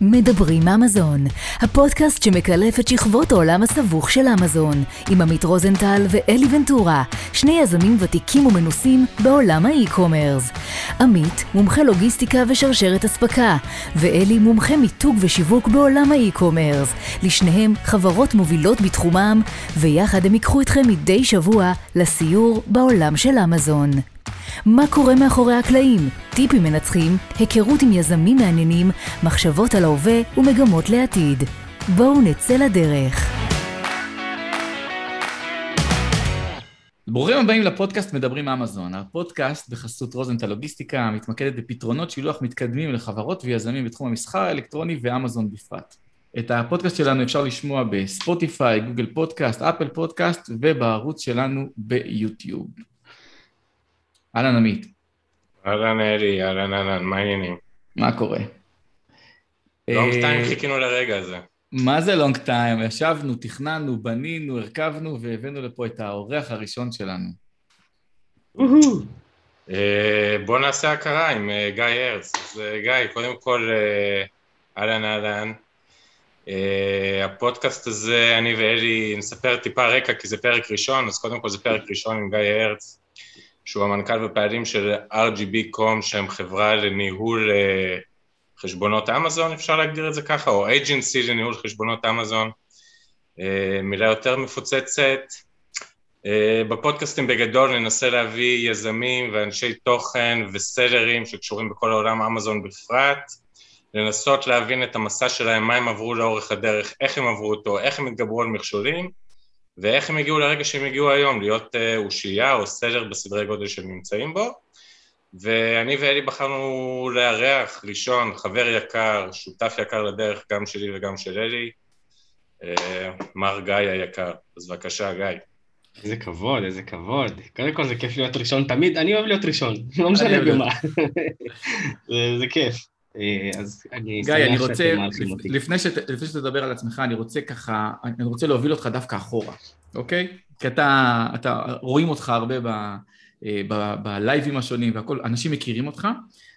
מדברים אמזון, הפודקאסט שמקלף את שכבות העולם הסבוך של אמזון, עם עמית רוזנטל ואלי ונטורה, שני יזמים ותיקים ומנוסים בעולם האי-קומרס. עמית, מומחה לוגיסטיקה ושרשרת אספקה, ואלי, מומחה מיתוג ושיווק בעולם האי-קומרס. לשניהם חברות מובילות בתחומם, ויחד הם ייקחו אתכם מדי שבוע לסיור בעולם של אמזון. מה קורה מאחורי הקלעים, טיפים מנצחים, היכרות עם יזמים מעניינים, מחשבות על ההווה ומגמות לעתיד. בואו נצא לדרך. ברוכים הבאים לפודקאסט מדברים אמזון. הפודקאסט בחסות רוזנטל לוגיסטיקה מתמקדת בפתרונות שילוח מתקדמים לחברות ויזמים בתחום המסחר האלקטרוני ואמזון בפרט. את הפודקאסט שלנו אפשר לשמוע בספוטיפיי, גוגל פודקאסט, אפל פודקאסט ובערוץ שלנו ביוטיוב. אהלן עמית. אהלן אלי, אהלן אהלן, מה העניינים? מה קורה? לונג אה, טיים חיכינו לרגע הזה. מה זה לונג טיים? ישבנו, תכננו, בנינו, הרכבנו והבאנו לפה את האורח הראשון שלנו. אה, בוא נעשה הכרה עם אה, גיא הרץ. אז גיא, קודם כל, אהלן אהלן. הפודקאסט הזה, אני ואלי נספר טיפה רקע כי זה פרק ראשון, אז קודם כל זה פרק ראשון עם גיא הרץ. שהוא המנכ"ל ופעלים של RGB.com, שהם חברה לניהול אה, חשבונות אמזון, אפשר להגדיר את זה ככה, או אייג'נסי לניהול חשבונות אמזון, אה, מילה יותר מפוצצת. אה, בפודקאסטים בגדול ננסה להביא יזמים ואנשי תוכן וסלרים שקשורים בכל העולם אמזון בפרט, לנסות להבין את המסע שלהם, מה הם עברו לאורך הדרך, איך הם עברו אותו, איך הם התגברו על מכשולים, ואיך הם הגיעו לרגע שהם הגיעו היום, להיות אה, אושייה או סלר בסדרי גודל שהם נמצאים בו. ואני ואלי בחרנו לארח ראשון, חבר יקר, שותף יקר לדרך, גם שלי וגם של אלי, אה, מר גיא היקר. אז בבקשה, גיא. איזה כבוד, איזה כבוד. קודם כל זה כיף להיות ראשון תמיד, אני אוהב להיות ראשון, לא משנה במה. זה, זה כיף. אה, אז אני גיא, אני רוצה, לפני, שת, לפני שתדבר על עצמך, אני רוצה ככה, אני רוצה להוביל אותך דווקא אחורה, אוקיי? כי אתה, אתה רואים אותך הרבה ב, אה, ב, בלייבים השונים והכל, אנשים מכירים אותך,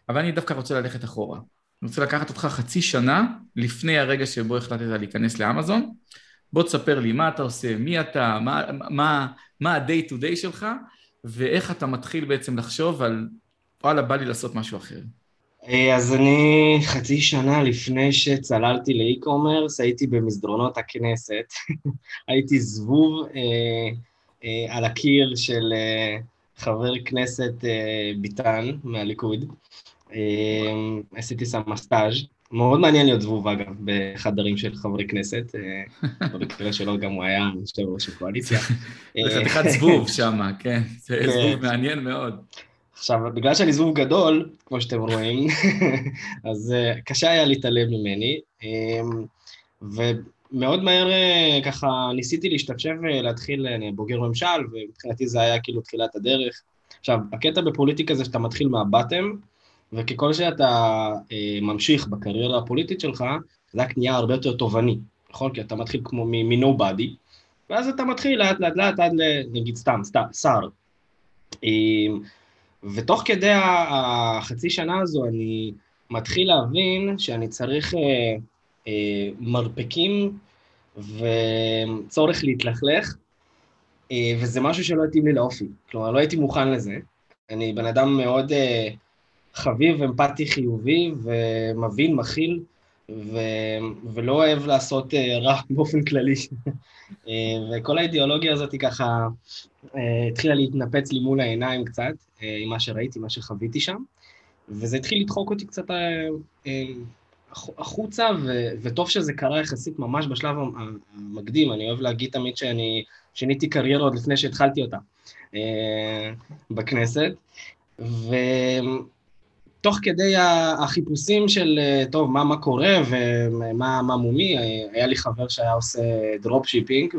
אבל אני דווקא רוצה ללכת אחורה. אני רוצה לקחת אותך חצי שנה לפני הרגע שבו החלטת להיכנס לאמזון. בוא תספר לי מה אתה עושה, מי אתה, מה, מה, מה ה-day to day שלך, ואיך אתה מתחיל בעצם לחשוב על וואלה, בא לי לעשות משהו אחר. אה, אז אני חצי שנה לפני שצללתי לאי-קומרס, הייתי במסדרונות הכנסת. הייתי זבוב אה, אה, על הקיר של אה, חבר כנסת אה, ביטן מהליכוד. אה, עשיתי שם סטאז'. מאוד מעניין להיות זבוב, אגב, בחדרים של חברי כנסת. אה, במקרה שלו גם הוא היה יושב ראש הקואליציה. זה חתיכת זבוב שם, כן. זה כן. זבוב מעניין מאוד. עכשיו, בגלל שאני זבוב גדול, כמו שאתם רואים, אז uh, קשה היה להתעלם ממני, um, ומאוד מהר uh, ככה ניסיתי להשתפשף ולהתחיל, אני בוגר ממשל, ומבחינתי זה היה כאילו תחילת הדרך. עכשיו, הקטע בפוליטיקה זה שאתה מתחיל מהבטם, וככל שאתה uh, ממשיך בקריירה הפוליטית שלך, זה רק נהיה הרבה יותר תובעני, נכון? כי אתה מתחיל כמו מ-nobody, ואז אתה מתחיל לאט לאט לאט עד ל... נגיד סתם, סתם, שר. ותוך כדי החצי שנה הזו אני מתחיל להבין שאני צריך אה, אה, מרפקים וצורך להתלכלך, אה, וזה משהו שלא התאים לי לאופי. כלומר, לא הייתי מוכן לזה. אני בן אדם מאוד אה, חביב, אמפתי, חיובי, ומבין, מכיל, ו... ולא אוהב לעשות אה, רע באופן כללי. אה, וכל האידיאולוגיה הזאת היא ככה אה, התחילה להתנפץ לי מול העיניים קצת, עם מה שראיתי, מה שחוויתי שם, וזה התחיל לדחוק אותי קצת החוצה, ו... וטוב שזה קרה יחסית ממש בשלב המקדים, אני אוהב להגיד תמיד שאני שיניתי קריירה עוד לפני שהתחלתי אותה בכנסת, ו... תוך כדי החיפושים של, אה, טוב, מה, מה קורה ומה מה מומי, אה, היה לי חבר שהיה עושה drop shipping,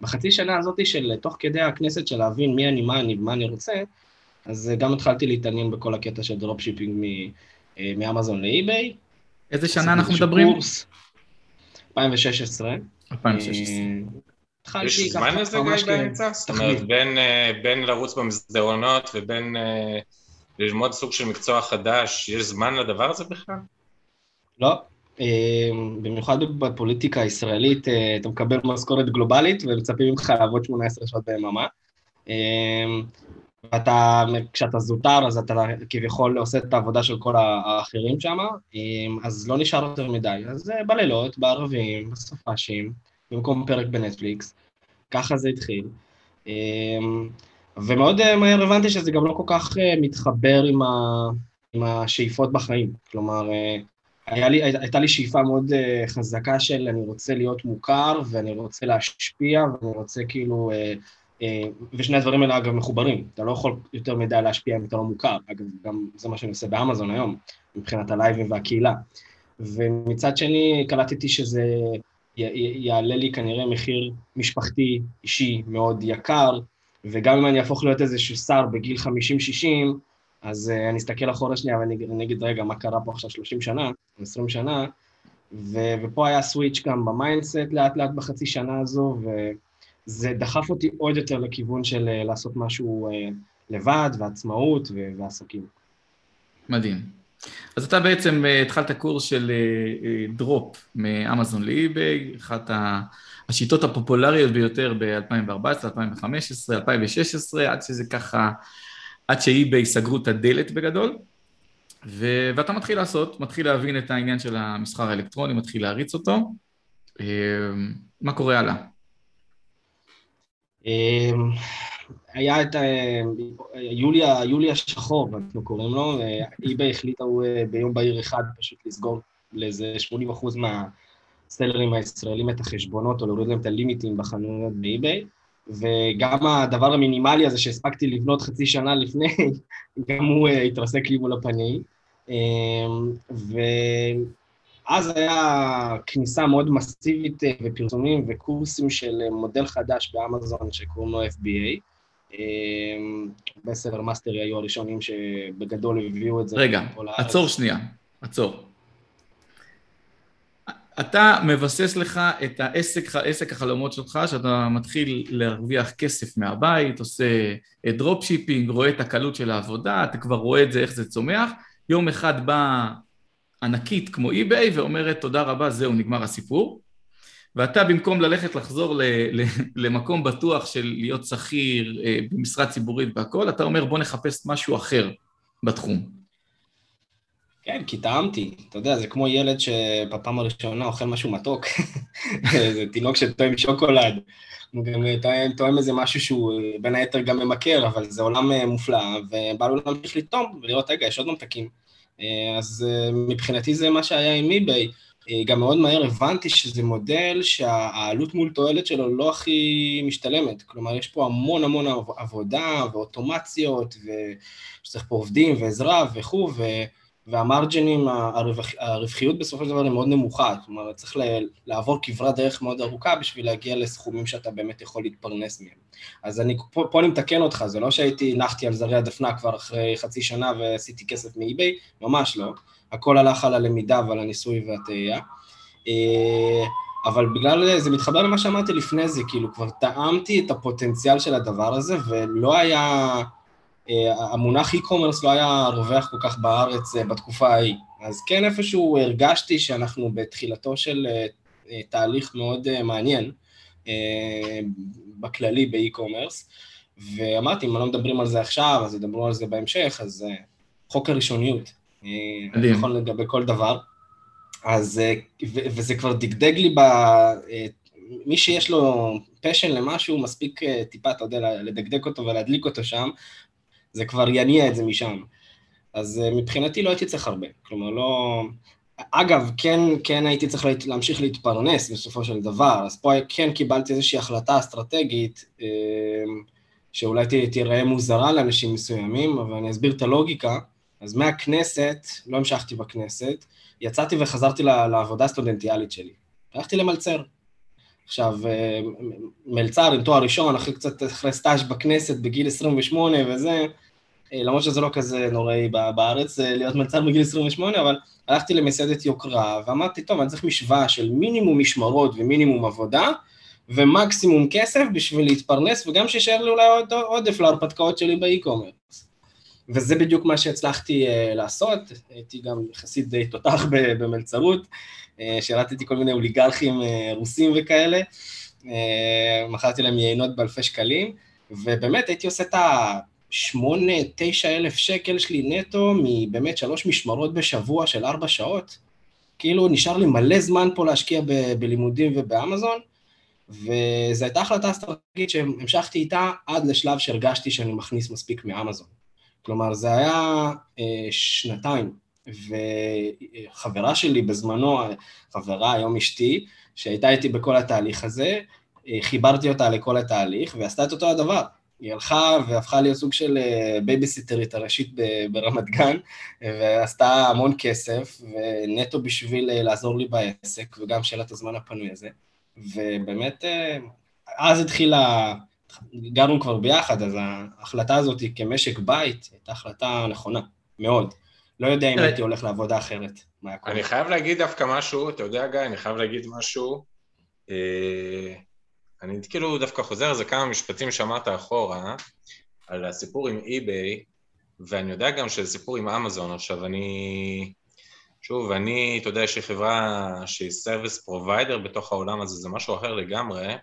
ובחצי שנה הזאת של תוך כדי הכנסת של להבין מי אני, מה אני ומה אני רוצה, אז גם התחלתי להתעניין בכל הקטע של drop shipping אה, מאמזון לאי-ביי. איזה שנה אנחנו מדברים? 2016. 2016. יש זמן לזה גיא באמצע? זאת אומרת, בין לרוץ במסדרונות ובין... ללמוד סוג של מקצוע חדש, יש זמן לדבר הזה בכלל? לא. Uh, במיוחד בפוליטיקה הישראלית, אתה מקבל משכורת גלובלית ומצפים ממך לעבוד 18 שעות ביממה. ואתה, כשאתה זוטר, אז אתה כביכול עושה את העבודה של כל האחרים שם, אז לא נשאר יותר מדי. אז בלילות, בערבים, בסופאשים, במקום פרק בנטפליקס, ככה זה התחיל. ומאוד אה, מהר הבנתי שזה גם לא כל כך אה, מתחבר עם, ה, עם השאיפות בחיים. כלומר, אה, לי, הייתה לי שאיפה מאוד חזקה של אני רוצה להיות מוכר, ואני רוצה להשפיע, ואני רוצה כאילו ושני הדברים האלה אגב מחוברים, אתה לא יכול יותר מדי להשפיע אם אתה לא מוכר, אגב, גם זה מה שאני עושה באמזון היום, מבחינת הלייבים והקהילה. ומצד שני, קלטתי שזה י- יעלה לי כנראה מחיר משפחתי, אישי, מאוד יקר, וגם אם אני אהפוך להיות איזשהו שר בגיל 50-60, אז אה, אני אסתכל אחורה שנייה ואני אגיד, רגע, מה קרה פה עכשיו 30 שנה, 20 שנה, ו- ופה היה switch גם ב mindset לאט לאט בחצי שנה הזו, ו- זה דחף אותי עוד יותר לכיוון של אה, לעשות משהו אה, לבד, ועצמאות ועסקים. מדהים. אז אתה בעצם אה, התחלת קורס של drop מאמזון לאי-ביי, אחת השיטות הפופולריות ביותר ב-2014, 2015, 2016, עד שזה ככה, עד שאי-ביי סגרו את הדלת בגדול, ו- ואתה מתחיל לעשות, מתחיל להבין את העניין של המסחר האלקטרוני, מתחיל להריץ אותו. מה קורה הלאה? היה את אה, יוליה, יוליה שחור, אנחנו קוראים לו, איביי החליטה אה, ביום בהיר אחד פשוט לסגור לאיזה 80 אחוז מה sellers הישראלים את החשבונות, או להוריד להם את הלימיטים בחנויות באיביי, וגם הדבר המינימלי הזה שהספקתי לבנות חצי שנה לפני, גם הוא אה, התרסק לי מול הפנים. אמ, ו... אז היה כניסה מאוד מסיבית ופרסומים וקורסים של מודל חדש באמזון שקוראים לו FBA. אמ, ב Seller Mastery היו הראשונים שבגדול הביאו את זה. רגע, עצור שנייה, עצור. אתה מבסס לך את העסק, עסק החלומות שלך, שאתה מתחיל להרוויח כסף מהבית, עושה dropshipping, רואה את הקלות של העבודה, אתה כבר רואה את זה, איך זה צומח. יום אחד בא ענקית כמו אי-ביי ואומרת תודה רבה, זהו, נגמר הסיפור. ואתה במקום ללכת לחזור ל, ל, למקום בטוח של להיות שכיר אה, במשרה ציבורית והכל, אתה אומר בוא נחפש משהו אחר בתחום. כן, כי טעמתי. אתה יודע, זה כמו ילד שבפעם הראשונה אוכל משהו מתוק. זה תינוק שטועם שוקולד. הוא גם טועם איזה משהו שהוא בין היתר גם ממכר, אבל זה עולם אה, מופלא, ובא לו להמשיך לטעום ולראות, רגע, יש עוד ממתקים. אה, אז אה, מבחינתי זה מה שהיה עם איביי. אה, גם מאוד מהר הבנתי שזה מודל שהעלות מול תועלת שלו לא הכי משתלמת. כלומר, יש פה המון המון עבודה ואוטומציות, ושצריך פה עובדים ועזרה וכו', והמרג'נים, הרווח, הרווחיות בסופו של דבר היא מאוד נמוכה, כלומר צריך לעבור כברת דרך מאוד ארוכה בשביל להגיע לסכומים שאתה באמת יכול להתפרנס מהם. אז אני, פה, פה אני מתקן אותך, זה לא שהייתי, נחתי על זרי הדפנה כבר אחרי חצי שנה ועשיתי כסף מאי-ביי, ממש לא, הכל הלך על הלמידה ועל הניסוי והתהייה. אה, אבל בגלל זה מתחבר למה שאמרתי לפני זה, כאילו כבר טעמתי את הפוטנציאל של הדבר הזה, ולא היה... אה, המונח e-commerce לא היה רווח כל כך בארץ אה, בתקופה ההיא. אז כן איפשהו הרגשתי שאנחנו בתחילתו של תהליך מאוד מעניין בכללי באי-קומרס, ואמרתי, אם לא מדברים על זה עכשיו, אז ידברו על זה בהמשך, אז חוק הראשוניות. מדהים. נכון לגבי כל דבר. אז, וזה כבר דגדג לי ב... מי שיש לו פשן למשהו, מספיק טיפה, אתה יודע, לדגדג אותו ולהדליק אותו שם, זה כבר יניע את זה משם. אז אה, מבחינתי לא הייתי צריך הרבה, כלומר לא... אגב, כן, כן הייתי צריך להמשיך להתפרנס בסופו של דבר, אז פה כן קיבלתי איזושהי החלטה אסטרטגית אה, שאולי תיראה מוזרה לאנשים מסוימים, אבל אני אסביר את הלוגיקה. אז מהכנסת, לא המשכתי בכנסת, יצאתי וחזרתי לעבודה הסטודנטיאלית שלי. הלכתי למלצר. עכשיו, אה, מלצר עם תואר ראשון, אחרי קצת, אחרי סטאז' בכנסת בגיל 28 וזה, אה, למרות שזה לא כזה נוראי בארץ אה, להיות מלצר בגיל 28, אבל הלכתי למסעדת יוקרה, ואמרתי, טוב, אני צריך משוואה של מינימום משמרות ומינימום עבודה, ומקסימום כסף בשביל להתפרנס, וגם שישאר לי אולי עוד עודף להרפתקאות שלי באי-קומרס. וזה בדיוק מה שהצלחתי uh, לעשות, הייתי גם יחסית די תותח במלצרות, uh, שירתתי כל מיני אוליגרכים uh, רוסים וכאלה, uh, מכרתי להם יינות באלפי שקלים, ובאמת הייתי עושה את השמונה, תשע אלף שקל שלי נטו מבאמת שלוש משמרות בשבוע של ארבע שעות. כאילו נשאר לי מלא זמן פה להשקיע ב- בלימודים ובאמזון, וזו הייתה החלטה אסטרטגית שהמשכתי איתה עד לשלב שהרגשתי שאני מכניס מספיק מאמזון. כלומר, זה היה אה, שנתיים, וחברה שלי בזמנו, חברה, היום אשתי, שהייתה איתי בכל התהליך הזה, אה, חיברתי אותה לכל התהליך, ועשתה את אותו הדבר. היא הלכה והפכה להיות סוג של אה, בייביסיטרית הראשית ברמת גן, ועשתה המון כסף, ונטו בשביל אה, לעזור לי בעסק, וגם את הזמן הפנוי הזה. ובאמת, אה, אז התחילה, גרנו כבר ביחד, אז ההחלטה הזאת כמשק בית הייתה החלטה נכונה, מאוד. לא יודע אם הייתי הולך לעבודה אחרת. אני חייב להגיד דווקא משהו, אתה יודע גיא, אני חייב להגיד משהו. אני כאילו דווקא חוזר על זה כמה משפטים שאמרת אחורה, על הסיפור עם אי-ביי, ואני יודע גם שזה סיפור עם אמזון. עכשיו, אני... שוב, אני, אתה יודע, יש לי חברה שהיא service provider בתוך העולם הזה, זה משהו אחר לגמרי,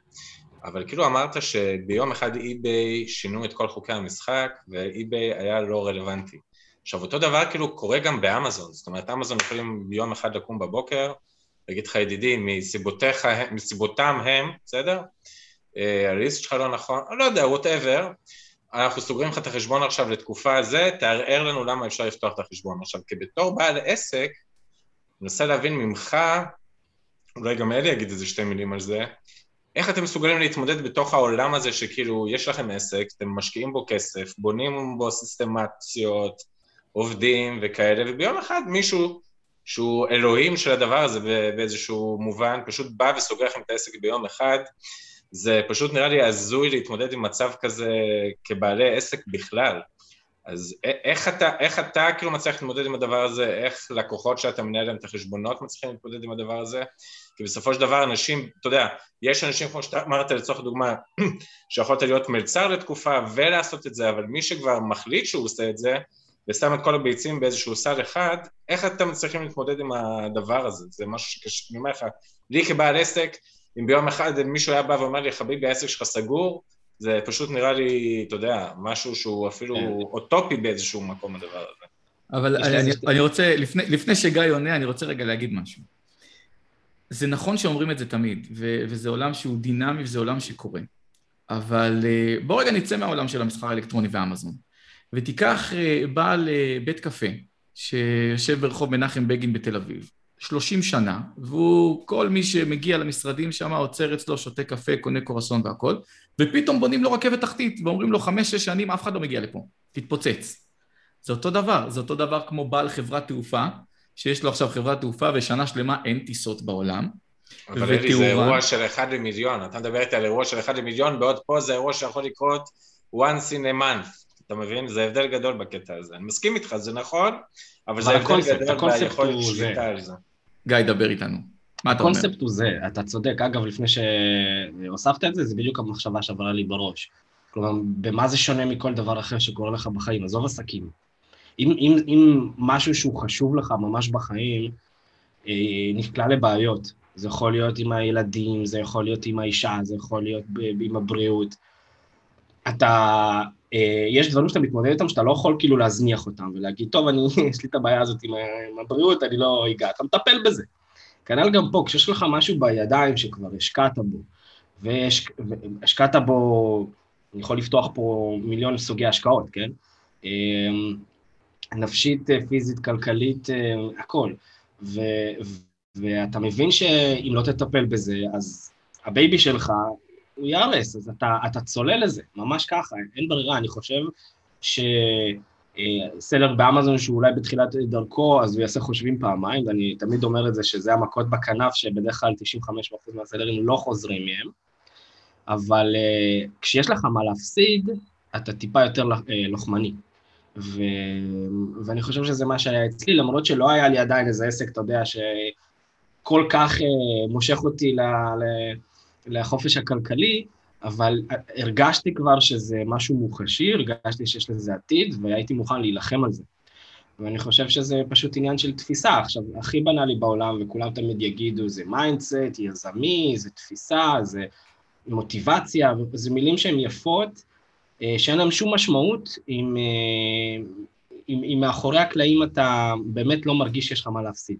אבל כאילו אמרת שביום אחד אי-ביי שינו את כל חוקי המשחק, ואי-ביי היה לא רלוונטי. עכשיו, אותו דבר כאילו קורה גם באמזון, זאת אומרת, אמזון יכולים ביום אחד לקום בבוקר, להגיד לך ידידי, מסיבותיך, מסיבותם הם, בסדר? אה, הליסט שלך לא נכון, לא יודע, ווטאבר, אנחנו סוגרים לך את החשבון עכשיו לתקופה הזה, תערער לנו למה אפשר לפתוח את החשבון. עכשיו, כבתור בעל עסק, אני מנסה להבין ממך, אולי גם אלי יגיד איזה שתי מילים על זה, איך אתם מסוגלים להתמודד בתוך העולם הזה שכאילו יש לכם עסק, אתם משקיעים בו כסף, בונים בו סיסטמציות, עובדים וכאלה, וביום אחד מישהו שהוא אלוהים של הדבר הזה באיזשהו מובן, פשוט בא וסוגר לכם את העסק ביום אחד, זה פשוט נראה לי הזוי להתמודד עם מצב כזה כבעלי עסק בכלל. אז איך אתה, איך אתה כאילו מצליח להתמודד עם הדבר הזה, איך לקוחות שאתה מנהל להם את החשבונות מצליחים להתמודד עם הדבר הזה? כי בסופו של דבר אנשים, אתה יודע, יש אנשים כמו שאתה אמרת לצורך הדוגמה, שיכולת להיות מלצר לתקופה ולעשות את זה, אבל מי שכבר מחליט שהוא עושה את זה, ושם את כל הביצים באיזשהו סל אחד, איך אתם מצליחים להתמודד עם הדבר הזה? זה משהו שקשה, אני אומר לך, לי כבעל עסק, אם ביום אחד מישהו היה בא ואומר לי, חביבי, העסק שלך סגור, זה פשוט נראה לי, אתה יודע, משהו שהוא אפילו כן. אוטופי באיזשהו מקום, הדבר הזה. אבל אני, אני, אני רוצה, לפני, לפני שגיא עונה, אני רוצה רגע להגיד משהו. זה נכון שאומרים את זה תמיד, ו, וזה עולם שהוא דינמי וזה עולם שקורה. אבל אה, בוא רגע נצא מהעולם של המסחר האלקטרוני ואמזון. ותיקח אה, בעל אה, בית קפה שיושב ברחוב מנחם בגין בתל אביב, 30 שנה, והוא, כל מי שמגיע למשרדים שם עוצר אצלו, שותה קפה, קונה קורסון והכל, ופתאום בונים לו רכבת תחתית, ואומרים לו חמש-שש שנים אף אחד לא מגיע לפה, תתפוצץ. זה אותו דבר, זה אותו דבר כמו בעל חברת תעופה, שיש לו עכשיו חברת תעופה ושנה שלמה אין טיסות בעולם. אבל אלי, זה אירוע של אחד למיליון, אתה מדבר איתי על אירוע של אחד למיליון, בעוד פה זה אירוע שיכול לקרות once in a month. אתה מבין? זה הבדל גדול בקטע הזה. אני מסכים איתך, זה נכון, אבל זה הבדל גדול ביכולת שליטה על זה. גיא, דבר איתנו. מה אתה אומר? הקונספט הוא זה, אתה צודק. אגב, לפני שהוספת את זה, זה בדיוק המחשבה שעברה לי בראש. כלומר, במה זה שונה מכל דבר אחר שקורה לך בחיים? עזוב עסקים. אם, אם, אם משהו שהוא חשוב לך ממש בחיים, אה, נקלע לבעיות. זה יכול להיות עם הילדים, זה יכול להיות עם האישה, זה יכול להיות עם הבריאות. אתה, אה, יש דברים שאתה מתמודד איתם שאתה לא יכול כאילו להזניח אותם ולהגיד, טוב, אני, יש לי את הבעיה הזאת עם, עם הבריאות, אני לא אגע, אתה מטפל בזה. כנ"ל גם פה, כשיש לך משהו בידיים שכבר השקעת בו, והשקעת בו, אני יכול לפתוח פה מיליון סוגי השקעות, כן? אה, נפשית, פיזית, כלכלית, אה, הכל. ו, ואתה מבין שאם לא תטפל בזה, אז ה baby שלך הוא ייהרס, אז אתה, אתה צולל לזה, ממש ככה, אין ברירה, אני חושב ש seller באמזון שהוא אולי בתחילת דרכו, אז הוא יעשה חושבים פעמיים, ואני תמיד אומר את זה שזה המכות בכנף, שבדרך כלל 95% מה sellers לא חוזרים מהם, אבל אה, כשיש לך מה להפסיד, אתה טיפה יותר אה, לוחמני. ו... ואני חושב שזה מה שהיה אצלי, למרות שלא היה לי עדיין איזה עסק, אתה יודע, שכל כך אה, מושך אותי ל... ל... לחופש הכלכלי, אבל הרגשתי כבר שזה משהו מוחשי, הרגשתי שיש לזה עתיד, והייתי מוכן להילחם על זה. ואני חושב שזה פשוט עניין של תפיסה. עכשיו, הכי בנאלי בעולם, וכולם תמיד יגידו, זה mindset, יזמי, זה תפיסה, זה מוטיבציה, וזה מילים שהן יפות, שאין להן שום משמעות אם, אה, אם, אם מאחורי הקלעים אתה באמת לא מרגיש שיש לך מה להפסיד.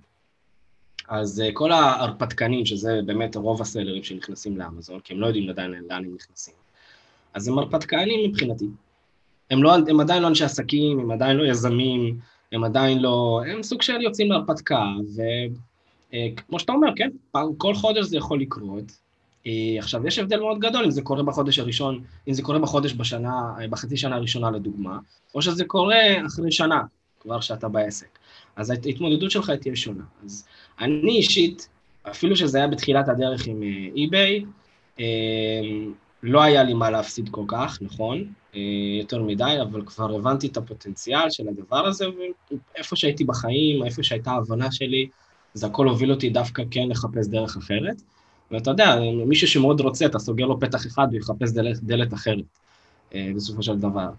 אז אה, כל ההרפתקנים, שזה באמת רוב הסלרים שנכנסים לאמזון, כי הם לא יודעים עדיין לאן הם נכנסים, אז הם הרפתקנים מבחינתי. הם, לא, הם עדיין לא אנשי עסקים, הם עדיין לא יזמים, הם עדיין לא... הם סוג של יוצאים להרפתקה, וכמו שאתה אומר, כן, כל חודש זה יכול לקרות, אה, עכשיו, יש הבדל מאוד גדול אם זה קורה בחודש הראשון, אם זה קורה בחודש בשנה, אה, בחצי שנה הראשונה לדוגמה, או שזה קורה אחרי שנה, כבר שאתה בעסק. אז ההתמודדות שלך תהיה שונה. אז אני אישית, אפילו שזה היה בתחילת הדרך עם אי-ביי, אה, לא היה לי מה להפסיד כל כך, נכון, יותר מדי, אבל כבר הבנתי את הפוטנציאל של הדבר הזה, ואיפה שהייתי בחיים, איפה שהייתה ההבנה שלי, זה הכל הוביל אותי דווקא כן לחפש דרך אחרת. ואתה יודע, מישהו שמאוד רוצה, אתה סוגר לו פתח אחד ויחפש דלת, דלת אחרת, אה, בסופו של דבר.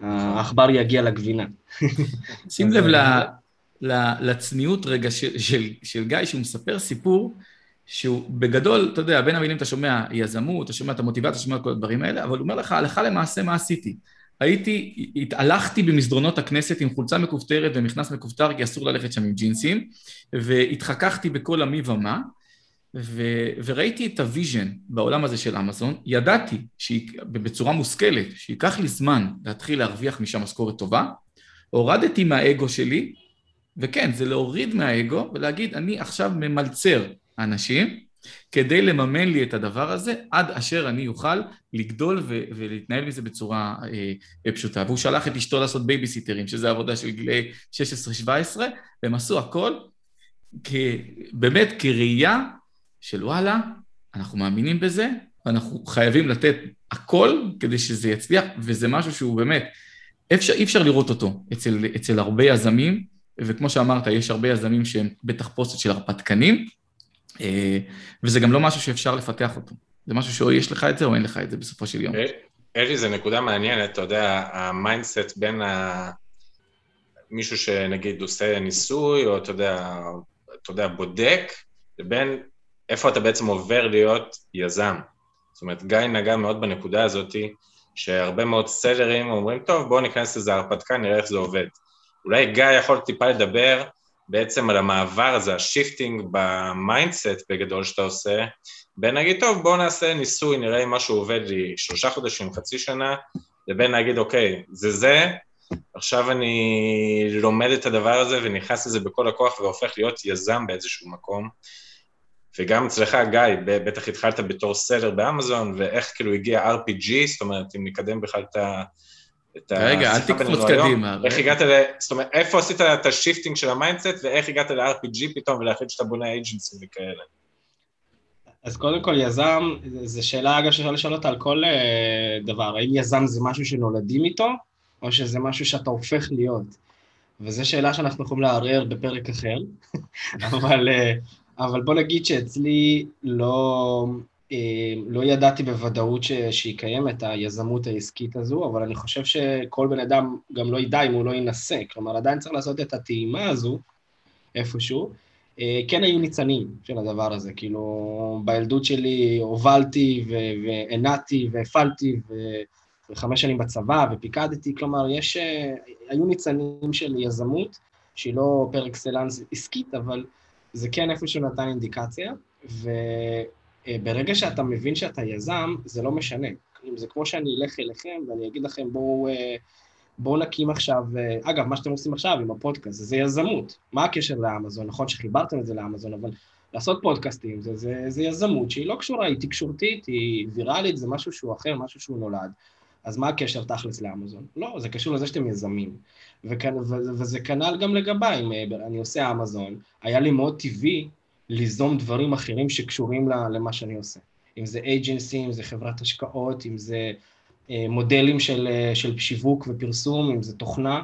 העכבר יגיע לגבינה. שים לב לצניעות רגע של, של, של גיא, שהוא מספר סיפור שהוא בגדול, אתה יודע, בין המילים אתה שומע יזמות, אתה שומע את המוטיבציה, אתה שומע את כל הדברים האלה, אבל הוא אומר לך, הלכה למעשה מה עשיתי. הייתי, התהלכתי במסדרונות הכנסת עם חולצה מכופתרת ומכנס מכופתר, כי אסור ללכת שם עם ג'ינסים, והתחככתי בכל המי ומה, ו- וראיתי את ה vision בעולם הזה של אמזון, ידעתי בצורה מושכלת שייקח לי זמן להתחיל להרוויח משם משכורת טובה, הורדתי מהאגו שלי, וכן, זה להוריד מהאגו ולהגיד, אני עכשיו ממלצר אנשים כדי לממן לי את הדבר הזה, עד אשר אני אוכל לגדול ו- ולהתנהל מזה בצורה אה, פשוטה. והוא שלח את אשתו לעשות בייביסיטרים, שזה עבודה של גילאי 16-17, והם עשו הכל כ- באמת כראייה של וואלה, אנחנו מאמינים בזה, ואנחנו חייבים לתת הכל כדי שזה יצליח, וזה משהו שהוא באמת, אפשר, אי אפשר לראות אותו אצל, אצל הרבה יזמים, וכמו שאמרת, יש הרבה יזמים שהם בתחפושת של הרפתקנים, אה, וזה גם לא משהו שאפשר לפתח אותו. זה משהו שאו יש לך את זה או אין לך את זה בסופו של יום. אלי, זו נקודה מעניינת, אתה יודע, ה mindset בין ה... מישהו שנגיד עושה ניסוי, או אתה יודע, אתה יודע, בודק, לבין איפה אתה בעצם עובר להיות יזם. זאת אומרת, גיא נגע מאוד בנקודה הזאת, שהרבה מאוד sellers אומרים, טוב, בואו ניכנס לזה הרפתקה, נראה איך זה עובד. אולי גיא יכול טיפה לדבר בעצם על המעבר הזה, ה shifting ב mindset בגדול שאתה עושה, בין להגיד, טוב, בואו נעשה ניסוי, נראה אם משהו עובד לי שלושה חודשים, חצי שנה, לבין להגיד, אוקיי, זה זה, עכשיו אני לומד את הדבר הזה ונכנס לזה בכל הכוח והופך להיות יזם באיזשהו מקום. וגם אצלך, גיא, בטח התחלת בתור seller באמזון, ואיך כאילו הגיע RPG, זאת אומרת, אם נקדם בכלל את ה... רגע, אל תקפוץ קדימה. איך הגעת ל... זאת אומרת, איפה עשית את ה shifting של ה mindset, ואיך הגעת ל-RPG פתאום, ולהחליט שאתה בונה אייג'נסים וכאלה? אז קודם כל, יזם, זו שאלה, אגב, שאפשר לשאול אותה על כל uh, דבר. האם יזם זה משהו שנולדים איתו, או שזה משהו שאתה הופך להיות? וזו שאלה שאנחנו יכולים לערער בפרק אחר, אבל uh, אבל בוא נגיד שאצלי לא, אה, לא ידעתי בוודאות ש, שהיא קיימת, היזמות העסקית הזו, אבל אני חושב שכל בן אדם גם לא ידע אם הוא לא ינסה, כלומר עדיין צריך לעשות את הטעימה הזו איפשהו. אה, כן היו ניצנים של הדבר הזה, כאילו בילדות שלי הובלתי והנעתי והפעלתי וחמש שנים בצבא ופיקדתי, כלומר יש, אה, היו ניצנים של יזמות שהיא לא פר אקסלנס עסקית, אבל זה כן איפשהו נתן אינדיקציה, וברגע שאתה מבין שאתה יזם, זה לא משנה. זה כמו שאני אלך אליכם ואני אגיד לכם, בואו בוא נקים עכשיו, אגב, מה שאתם עושים עכשיו עם הפודקאסט, זה יזמות. מה הקשר לאמזון? נכון שחיברתם את זה לאמזון, אבל לעשות פודקאסטים זה, זה, זה יזמות שהיא לא קשורה, היא תקשורתית, היא ויראלית, זה משהו שהוא אחר, משהו שהוא נולד. אז מה הקשר תכלס לאמזון? לא, זה קשור לזה שאתם יזמים. וכן, וזה כנ"ל גם לגביי, אה, אני עושה אמזון, היה לי מאוד טבעי ליזום דברים אחרים שקשורים למה שאני עושה. אם זה אייג'נסי, אם זה חברת השקעות, אם זה אה, מודלים של, אה, של שיווק ופרסום, אם זה תוכנה.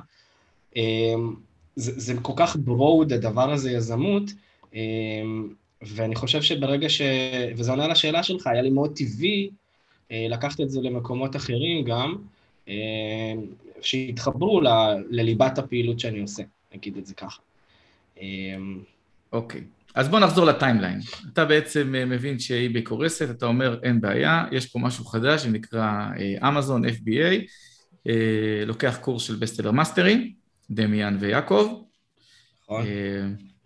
זה, זה כל כך ברוד הדבר הזה, יזמות, ואני חושב שברגע ש... וזה עונה לשאלה שלך, היה לי מאוד טבעי לקחת את זה למקומות אחרים גם, שיתחברו ל, לליבת הפעילות שאני עושה, נגיד את זה ככה. אוקיי, okay. אז בוא נחזור לטיימליין. אתה בעצם מבין שהיא קורסת, אתה אומר אין בעיה, יש פה משהו חדש שנקרא אמזון FBA, לוקח קורס של Bestseller Mastery, דמיאן ויעקב. נכון.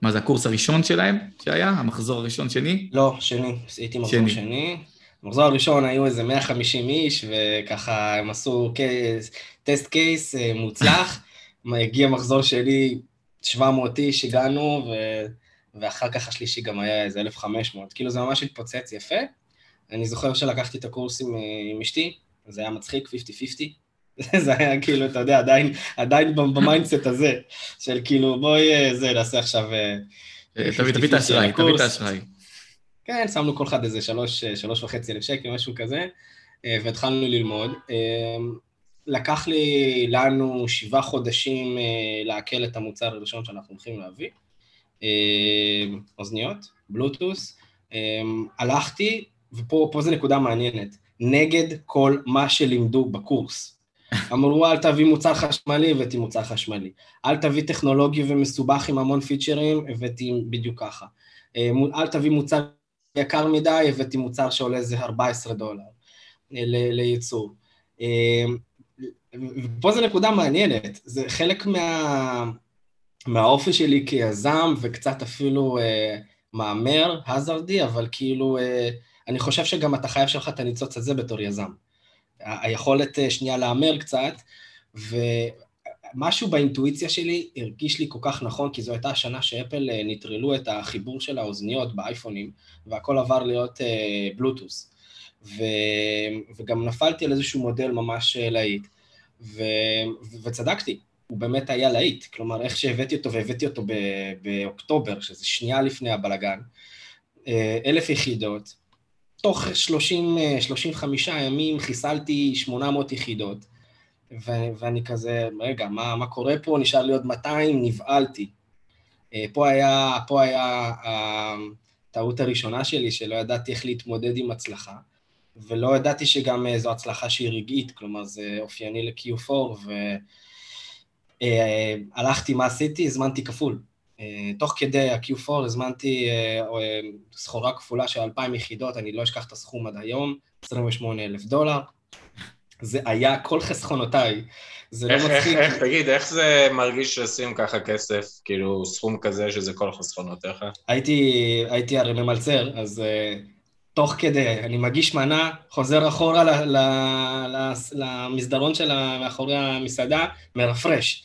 מה זה הקורס הראשון שלהם שהיה? המחזור הראשון שני? לא, שני, הייתי מחזור שני. שני. במחזור הראשון היו איזה 150 איש, וככה הם עשו case, test case אה, מוצלח. הגיע מחזור שלי, 700 איש הגענו, ו... ואחר כך השלישי גם היה איזה 1,500. כאילו זה ממש התפוצץ יפה. אני זוכר שלקחתי את הקורס עם, אה, עם אשתי, זה היה מצחיק, 50-50. זה היה כאילו, אתה יודע, עדיין, עדיין ב mindset הזה, של כאילו, בואי, אה, זה, נעשה עכשיו... תביא את האשראי, תביא את האשראי. כן, שמנו כל אחד איזה שלוש, שלוש וחצי אלף שקל, משהו כזה, אה, והתחלנו ללמוד. אה, לקח לי, לנו שבעה חודשים אה, לעכל את המוצר הראשון שאנחנו הולכים להביא, אוזניות, בלוטוס. הלכתי, ופה זה נקודה מעניינת, נגד כל מה שלימדו בקורס. אמרו, אל תביא מוצר חשמלי, הבאתי מוצר חשמלי. אל תביא טכנולוגי ומסובך עם המון פיצ'רים, הבאתי בדיוק ככה. אל תביא מוצר יקר מדי, הבאתי מוצר שעולה איזה 14 דולר אה, לייצור. אה, ופה זו נקודה מעניינת, זה חלק מה... מהאופי שלי כיזם וקצת אפילו אה, מהמר, הזרדי, אבל כאילו, אה, אני חושב שגם אתה חייב שלך את הניצוץ הזה בתור יזם. היכולת אה, שנייה להמר קצת, ו... משהו באינטואיציה שלי הרגיש לי כל כך נכון, כי זו הייתה השנה שאפל אה, נטרלו את החיבור של האוזניות באייפונים, והכל עבר להיות uh, בלוטוס. ו... וגם נפלתי על איזשהו מודל ממש אה, להיט. ו... וצדקתי, הוא באמת היה להיט. כלומר, איך שהבאתי אותו, והבאתי אותו ב- באוקטובר, שזה שנייה לפני הבלגן, אלף יחידות, תוך 30, 35 ימים חיסלתי 800 יחידות. ו- ואני כזה, רגע, מה, מה קורה פה? נשאר לי עוד 200, נבהלתי. אה, פה היה, פה היה הטעות הראשונה שלי, שלא ידעתי איך להתמודד עם הצלחה, ולא ידעתי שגם אה, זו הצלחה שהיא רגעית, כלומר זה אופייני ל-Q4, והלכתי, אה, מה עשיתי? הזמנתי כפול. תוך כדי ה-Q4 הזמנתי סחורה כפולה של 2,000 יחידות, אני לא אשכח את הסכום עד היום, 28 אלף דולר. זה היה כל חסכונותיי. זה לא איך, לא מצחיק. איך, איך, תגיד, איך זה מרגיש לשים ככה כסף, כאילו סכום כזה שזה כל חסכונותיך? הייתי, הייתי הרי ממלצר, אז uh, תוך כדי, אני מגיש מנה, חוזר אחורה ל, ל, ל, למסדרון של מאחורי המסעדה, מרפרש.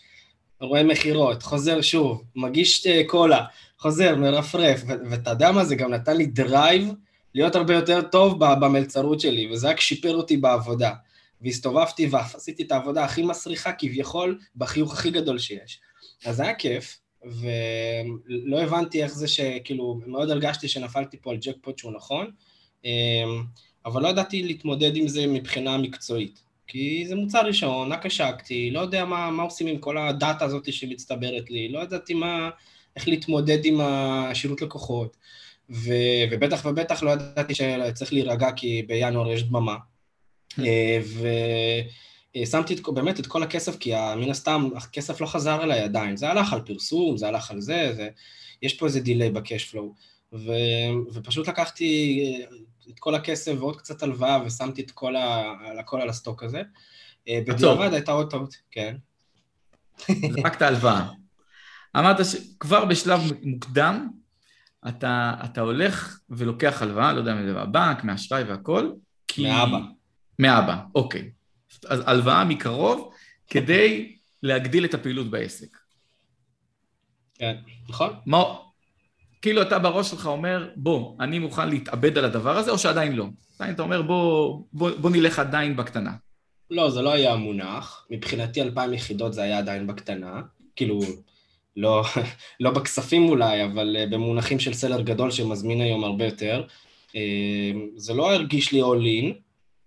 רואה מכירות, חוזר שוב, מגיש uh, קולה, חוזר, מרפרש, ואתה יודע מה, זה גם נתן לי drive להיות הרבה יותר טוב במלצרות שלי, וזה רק שיפר אותי בעבודה. והסתובבתי ועשיתי את העבודה הכי מסריחה כביכול בחיוך הכי גדול שיש. אז היה כיף, ולא הבנתי איך זה שכאילו, מאוד הרגשתי שנפלתי פה על ג'קפוט שהוא נכון, אמ, אבל לא ידעתי להתמודד עם זה מבחינה מקצועית. כי זה מוצר ראשון, רק השקתי, לא יודע מה, מה עושים עם כל הדאטה הזאת שמצטברת לי, לא ידעתי מה, איך להתמודד עם השירות לקוחות, ו, ובטח ובטח לא ידעתי שצריך להירגע כי בינואר יש דממה, ושמתי באמת את כל הכסף, כי מן הסתם הכסף לא חזר אליי עדיין. זה הלך על פרסום, זה הלך על זה, זה... יש פה איזה delay ב cash flow. ו... ופשוט לקחתי את כל הכסף ועוד קצת הלוואה ושמתי את כל ה... הכל על ה stock הזה. אה, בדיעבד הייתה עוד טעות, כן. זרקת הלוואה. אמרת שכבר בשלב מוקדם אתה, אתה הולך ולוקח הלוואה, לא יודע אם זה מהבנק, מהאשראי והכל, כי... מאבא. מאבא, אוקיי. אז הלוואה מקרוב כדי להגדיל את הפעילות בעסק. כן, נכון. מה, כאילו אתה בראש שלך אומר, בוא, אני מוכן להתאבד על הדבר הזה, או שעדיין לא? עדיין אתה אומר, בוא, בוא, בוא נלך עדיין בקטנה. לא, זה לא היה מונח. מבחינתי אלפיים יחידות זה היה עדיין בקטנה. כאילו, לא, לא בכספים אולי, אבל אה, במונחים של סלר גדול שמזמין היום הרבה יותר. אה, זה לא הרגיש לי all in,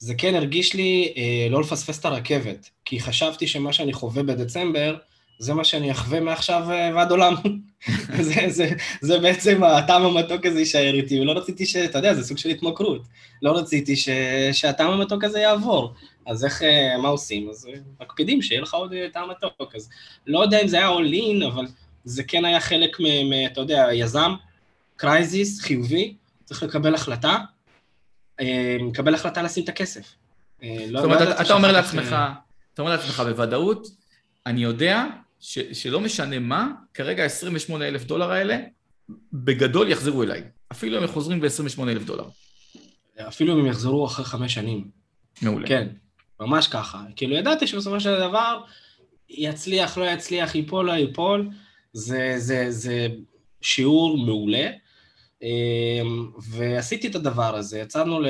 זה כן הרגיש לי אה, לא לפספס את הרכבת, כי חשבתי שמה שאני חווה בדצמבר, זה מה שאני אחווה מעכשיו אה, ועד עולם. זה, זה, זה בעצם הטעם המתוק הזה יישאר איתי, ולא רציתי ש... אתה יודע, זה סוג של התמכרות. לא רציתי ש, שהטעם המתוק הזה יעבור. אז איך, אה, מה עושים? אז אה, מקפידים שיהיה לך עוד טעם מתוק. אז לא יודע אם זה היה all in, אבל זה כן היה חלק מ... מ אתה יודע, יזם, crisis, חיובי, צריך לקבל החלטה, מקבל החלטה לשים את הכסף. לא, זאת אומרת, לא אתה אומר לעצמך, אתה אומר לעצמך בוודאות, אני יודע ש, שלא משנה מה, כרגע 28 אלף דולר האלה, בגדול יחזרו אליי. אפילו אם הם חוזרים ב-28 אלף דולר. אפילו אם הם יחזרו אחרי חמש שנים. מעולה. כן, ממש ככה. כאילו, ידעתי שבסופו של דבר, יצליח, לא יצליח, ייפול, לא ייפול, זה, זה, זה שיעור מעולה. אמ, ועשיתי את הדבר הזה, יצאנו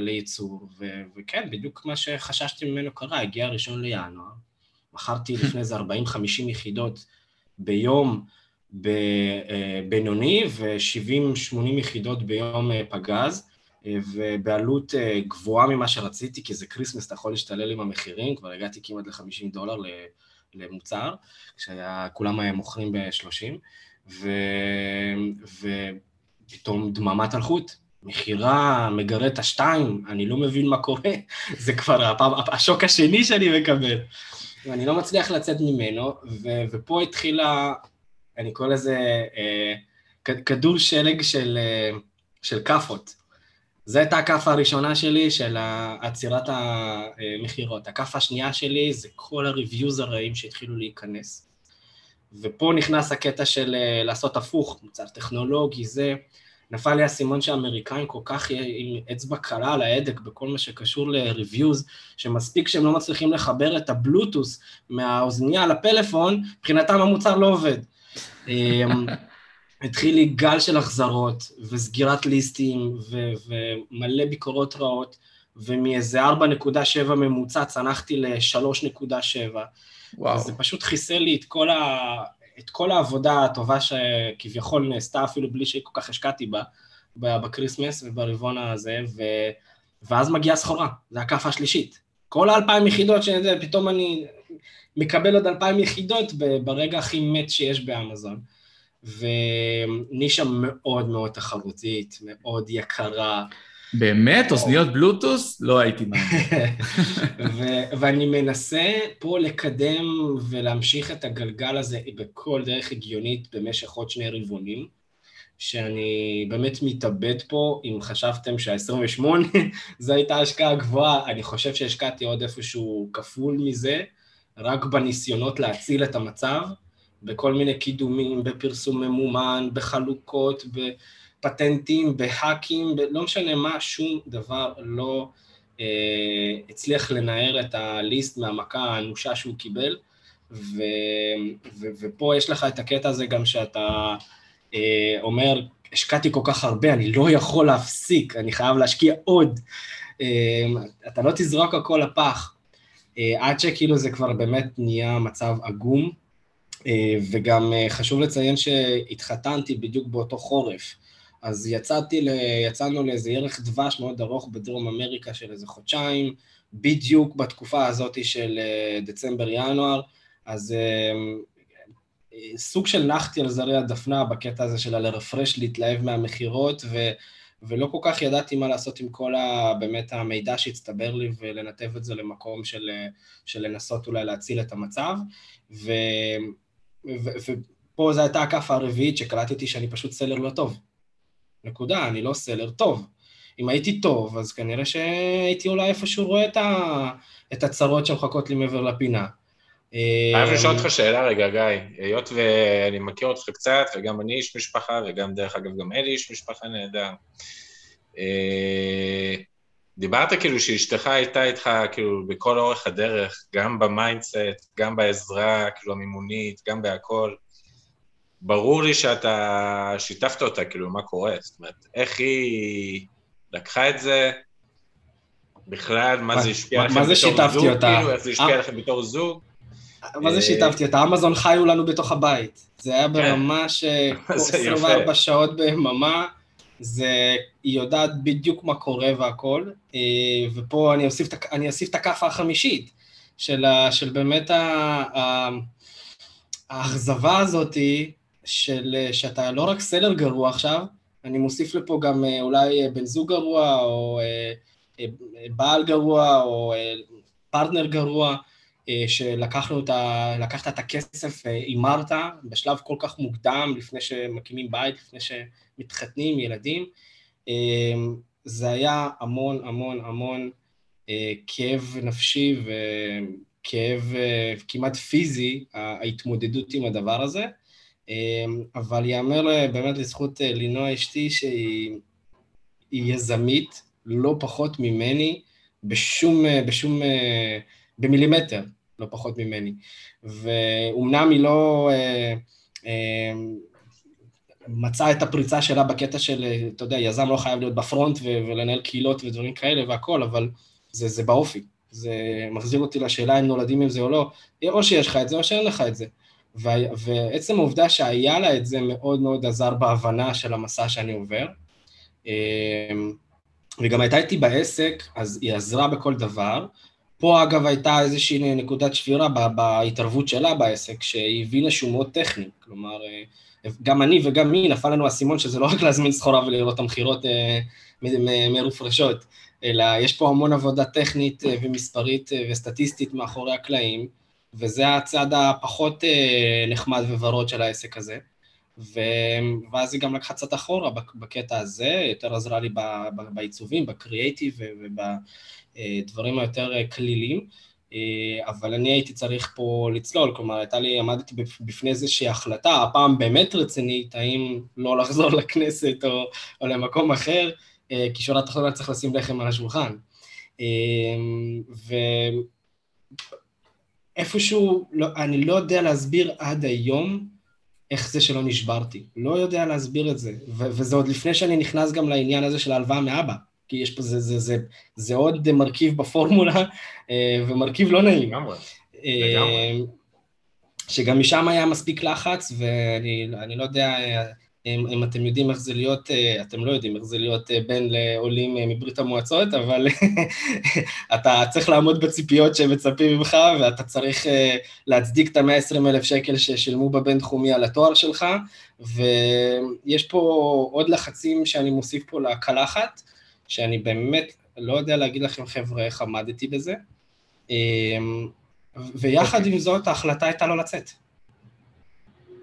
לייצור, וכן, בדיוק מה שחששתי ממנו קרה, הגיע הראשון לינואר, מכרתי לפני איזה 40-50 יחידות ביום בבינוני ו-70-80 יחידות ביום אה, פגז, אה, ובעלות אה, גבוהה ממה שרציתי, כי זה Christmas, אתה יכול להשתולל עם המחירים, כבר הגעתי כמעט ל-50 דולר למוצר, כשכולם מוכרים ב-30, ופתאום דממת אלחוט, מכירה מגרד השתיים, אני לא מבין מה קורה, זה כבר הפעם, השוק השני שאני מקבל. ואני לא מצליח לצאת ממנו, ו- ופה התחילה, אני קורא לזה אה, כדור שלג של, אה, של כאפות. זו הייתה הכאפה הראשונה שלי של עצירת המכירות. הכאפה השנייה שלי זה כל הריוויוז הרעים שהתחילו להיכנס. ופה נכנס הקטע של אה, לעשות הפוך, מוצר טכנולוגי, זה... נפל לי האסימון שהאמריקאים כל כך עם אצבע קלה על ההדק בכל מה שקשור ל-reviews, שמספיק שהם לא מצליחים לחבר את הבלוטוס מהאוזנייה לפלאפון, מבחינתם המוצר לא עובד. אמ, התחיל לי גל של החזרות וסגירת ליסטים ו- ומלא ביקורות רעות, ומאיזה 4.7 ממוצע צנחתי ל-3.7. וואו. זה פשוט חיסל לי את כל, ה... את כל העבודה הטובה שכביכול נעשתה אפילו בלי שכל כך השקעתי בה, ב Christmas וברבעון הזה, ו... ואז מגיעה סחורה, זה הכאפה השלישית. כל האלפיים יחידות, שפתאום אני מקבל עוד אלפיים יחידות ברגע הכי מת שיש באמזון. ונישה מאוד מאוד תחרותית, מאוד יקרה. באמת? אוזניות בלוטוס? לא הייתי מאמין. ואני מנסה פה לקדם ולהמשיך את הגלגל הזה בכל דרך הגיונית במשך עוד שני רבעונים, שאני באמת מתאבד פה, אם חשבתם שה-28 זו הייתה השקעה גבוהה, אני חושב שהשקעתי עוד איפשהו כפול מזה, רק בניסיונות להציל את המצב, בכל מיני קידומים, בפרסום ממומן, בחלוקות, ב... פטנטים, בהאקים, ב- לא משנה מה, שום דבר לא אה, הצליח לנער את הליסט מהמכה האנושה שהוא קיבל, ו, ו, ופה יש לך את הקטע הזה גם שאתה אה, אומר, השקעתי כל כך הרבה, אני לא יכול להפסיק, אני חייב להשקיע עוד. אה, אתה לא תזרוק הכל לפח. אה, עד שכאילו זה כבר באמת נהיה מצב עגום, אה, וגם אה, חשוב לציין שהתחתנתי בדיוק באותו חורף. אז יצאתי, ל... יצאנו לאיזה ירח דבש מאוד ארוך בדרום אמריקה של איזה חודשיים, בדיוק בתקופה הזאת של אה, דצמבר-ינואר, אז אה, סוג של נחתי על זרי הדפנה בקטע הזה של הלרפרש, להתלהב מהמכירות, ו... ולא כל כך ידעתי מה לעשות עם כל ה... באמת המידע שהצטבר לי ולנתב את זה למקום של, אה, של לנסות אולי להציל את המצב. ו... ו... ופה זו הייתה הכאפה הרביעית שקלטתי שאני פשוט סלר לא טוב. נקודה, אני לא סלר טוב. אם הייתי טוב, אז כנראה שהייתי אולי איפשהו רואה את, ה... את הצרות שמחכות לי מעבר לפינה. חייב אה, לשאול אותך שאלה רגע, גיא. היות ואני מכיר אותך קצת, וגם אני איש משפחה, וגם, דרך אגב, גם אלי איש משפחה נהדר. אה, דיברת כאילו שאשתך הייתה איתך כאילו בכל אורך הדרך, גם ב mindset, גם בעזרה, כאילו המימונית, גם בהכל. ברור לי שאתה שיתפת אותה, כאילו, מה קורה, זאת אומרת, איך היא לקחה את זה, בכלל, מה זה השפיע עליכם בתור זוג, כאילו, איך זה השפיע אה? עליכם בתור זוג. מה זה אה, שיתפתי אותה? אמזון חיו לנו בתוך הבית. זה היה כן. ברמה ש... 24 שעות ביממה, זה... היא יודעת בדיוק מה קורה והכל, אה, ופה אני אוסיף, אני אוסיף את הכאפה החמישית, של, של באמת האכזבה הזאתי, של שאתה לא רק סלר גרוע עכשיו, אני מוסיף לפה גם אולי בן זוג גרוע, או בעל גרוע, או פרטנר גרוע, שלקחנו את את הכסף, הימרת בשלב כל כך מוקדם, לפני שמקימים בית, לפני שמתחתנים, ילדים. זה היה המון המון המון כאב נפשי וכאב כמעט פיזי, ההתמודדות עם הדבר הזה. אבל ייאמר באמת לזכות לינוע אשתי שהיא יזמית, לא פחות ממני, בשום, בשום, במילימטר, לא פחות ממני. ואומנם היא לא אה, אה, מצאה את הפריצה שלה בקטע של, אתה יודע, יזם לא חייב להיות בפרונט ולנהל קהילות ודברים כאלה והכל, אבל זה, זה באופי. זה מחזיר אותי לשאלה אם נולדים עם זה או לא, או שיש לך את זה או שאין לך את זה. ועצם העובדה שהיה לה את זה מאוד מאוד עזר בהבנה של המסע שאני עובר. אה, וגם הייתה איתי בעסק, אז היא עזרה בכל דבר. פה אגב הייתה איזושהי נקודת שבירה בהתערבות שלה בעסק, שהיא הבינה שהוא מאוד טכני, כלומר, אה, גם אני וגם מי נפל לנו האסימון שזה לא רק להזמין סחורה ולראות את המכירות אה, מרופרשות, אלא יש פה המון עבודה טכנית אה, ומספרית וסטטיסטית מאחורי הקלעים, וזה הצד הפחות נחמד וורוד של העסק הזה. ו... ואז היא גם לקחה קצת אחורה בקטע הזה, יותר עזרה לי בעיצובים, בקריאייטיב ובדברים היותר כלילים, אבל אני הייתי צריך פה לצלול, כלומר, הייתה לי, עמדתי בפני איזושהי החלטה, הפעם באמת רצינית, האם לא לחזור לכנסת או, או למקום אחר, כי שורה תחתונה צריך לשים לחם על השולחן. ואיפשהו, לא, אני לא יודע להסביר עד היום, איך זה שלא נשברתי. לא יודע להסביר את זה. ו- וזה עוד לפני שאני נכנס גם לעניין הזה של ההלוואה מאבא. כי יש פה, זה, זה, זה, זה עוד מרכיב בפורמולה, אה, ומרכיב לא נעים. לגמרי, אה, לגמרי. שגם משם היה מספיק לחץ, ואני לא יודע, אם, אם אתם יודעים איך זה להיות, אה, אתם לא יודעים איך זה להיות אה, בן לעולים אה, מברית המועצות, אבל אתה צריך לעמוד בציפיות שהם מצפים ממך, ואתה צריך להצדיק את ה-120 אלף שקל ששילמו בבינתחומי על התואר שלך, ויש פה עוד לחצים שאני מוסיף פה לקלחת, שאני באמת לא יודע להגיד לכם, חבר'ה, איך עמדתי בזה. ויחד okay. אוקיי. עם זאת, ההחלטה הייתה לא לצאת.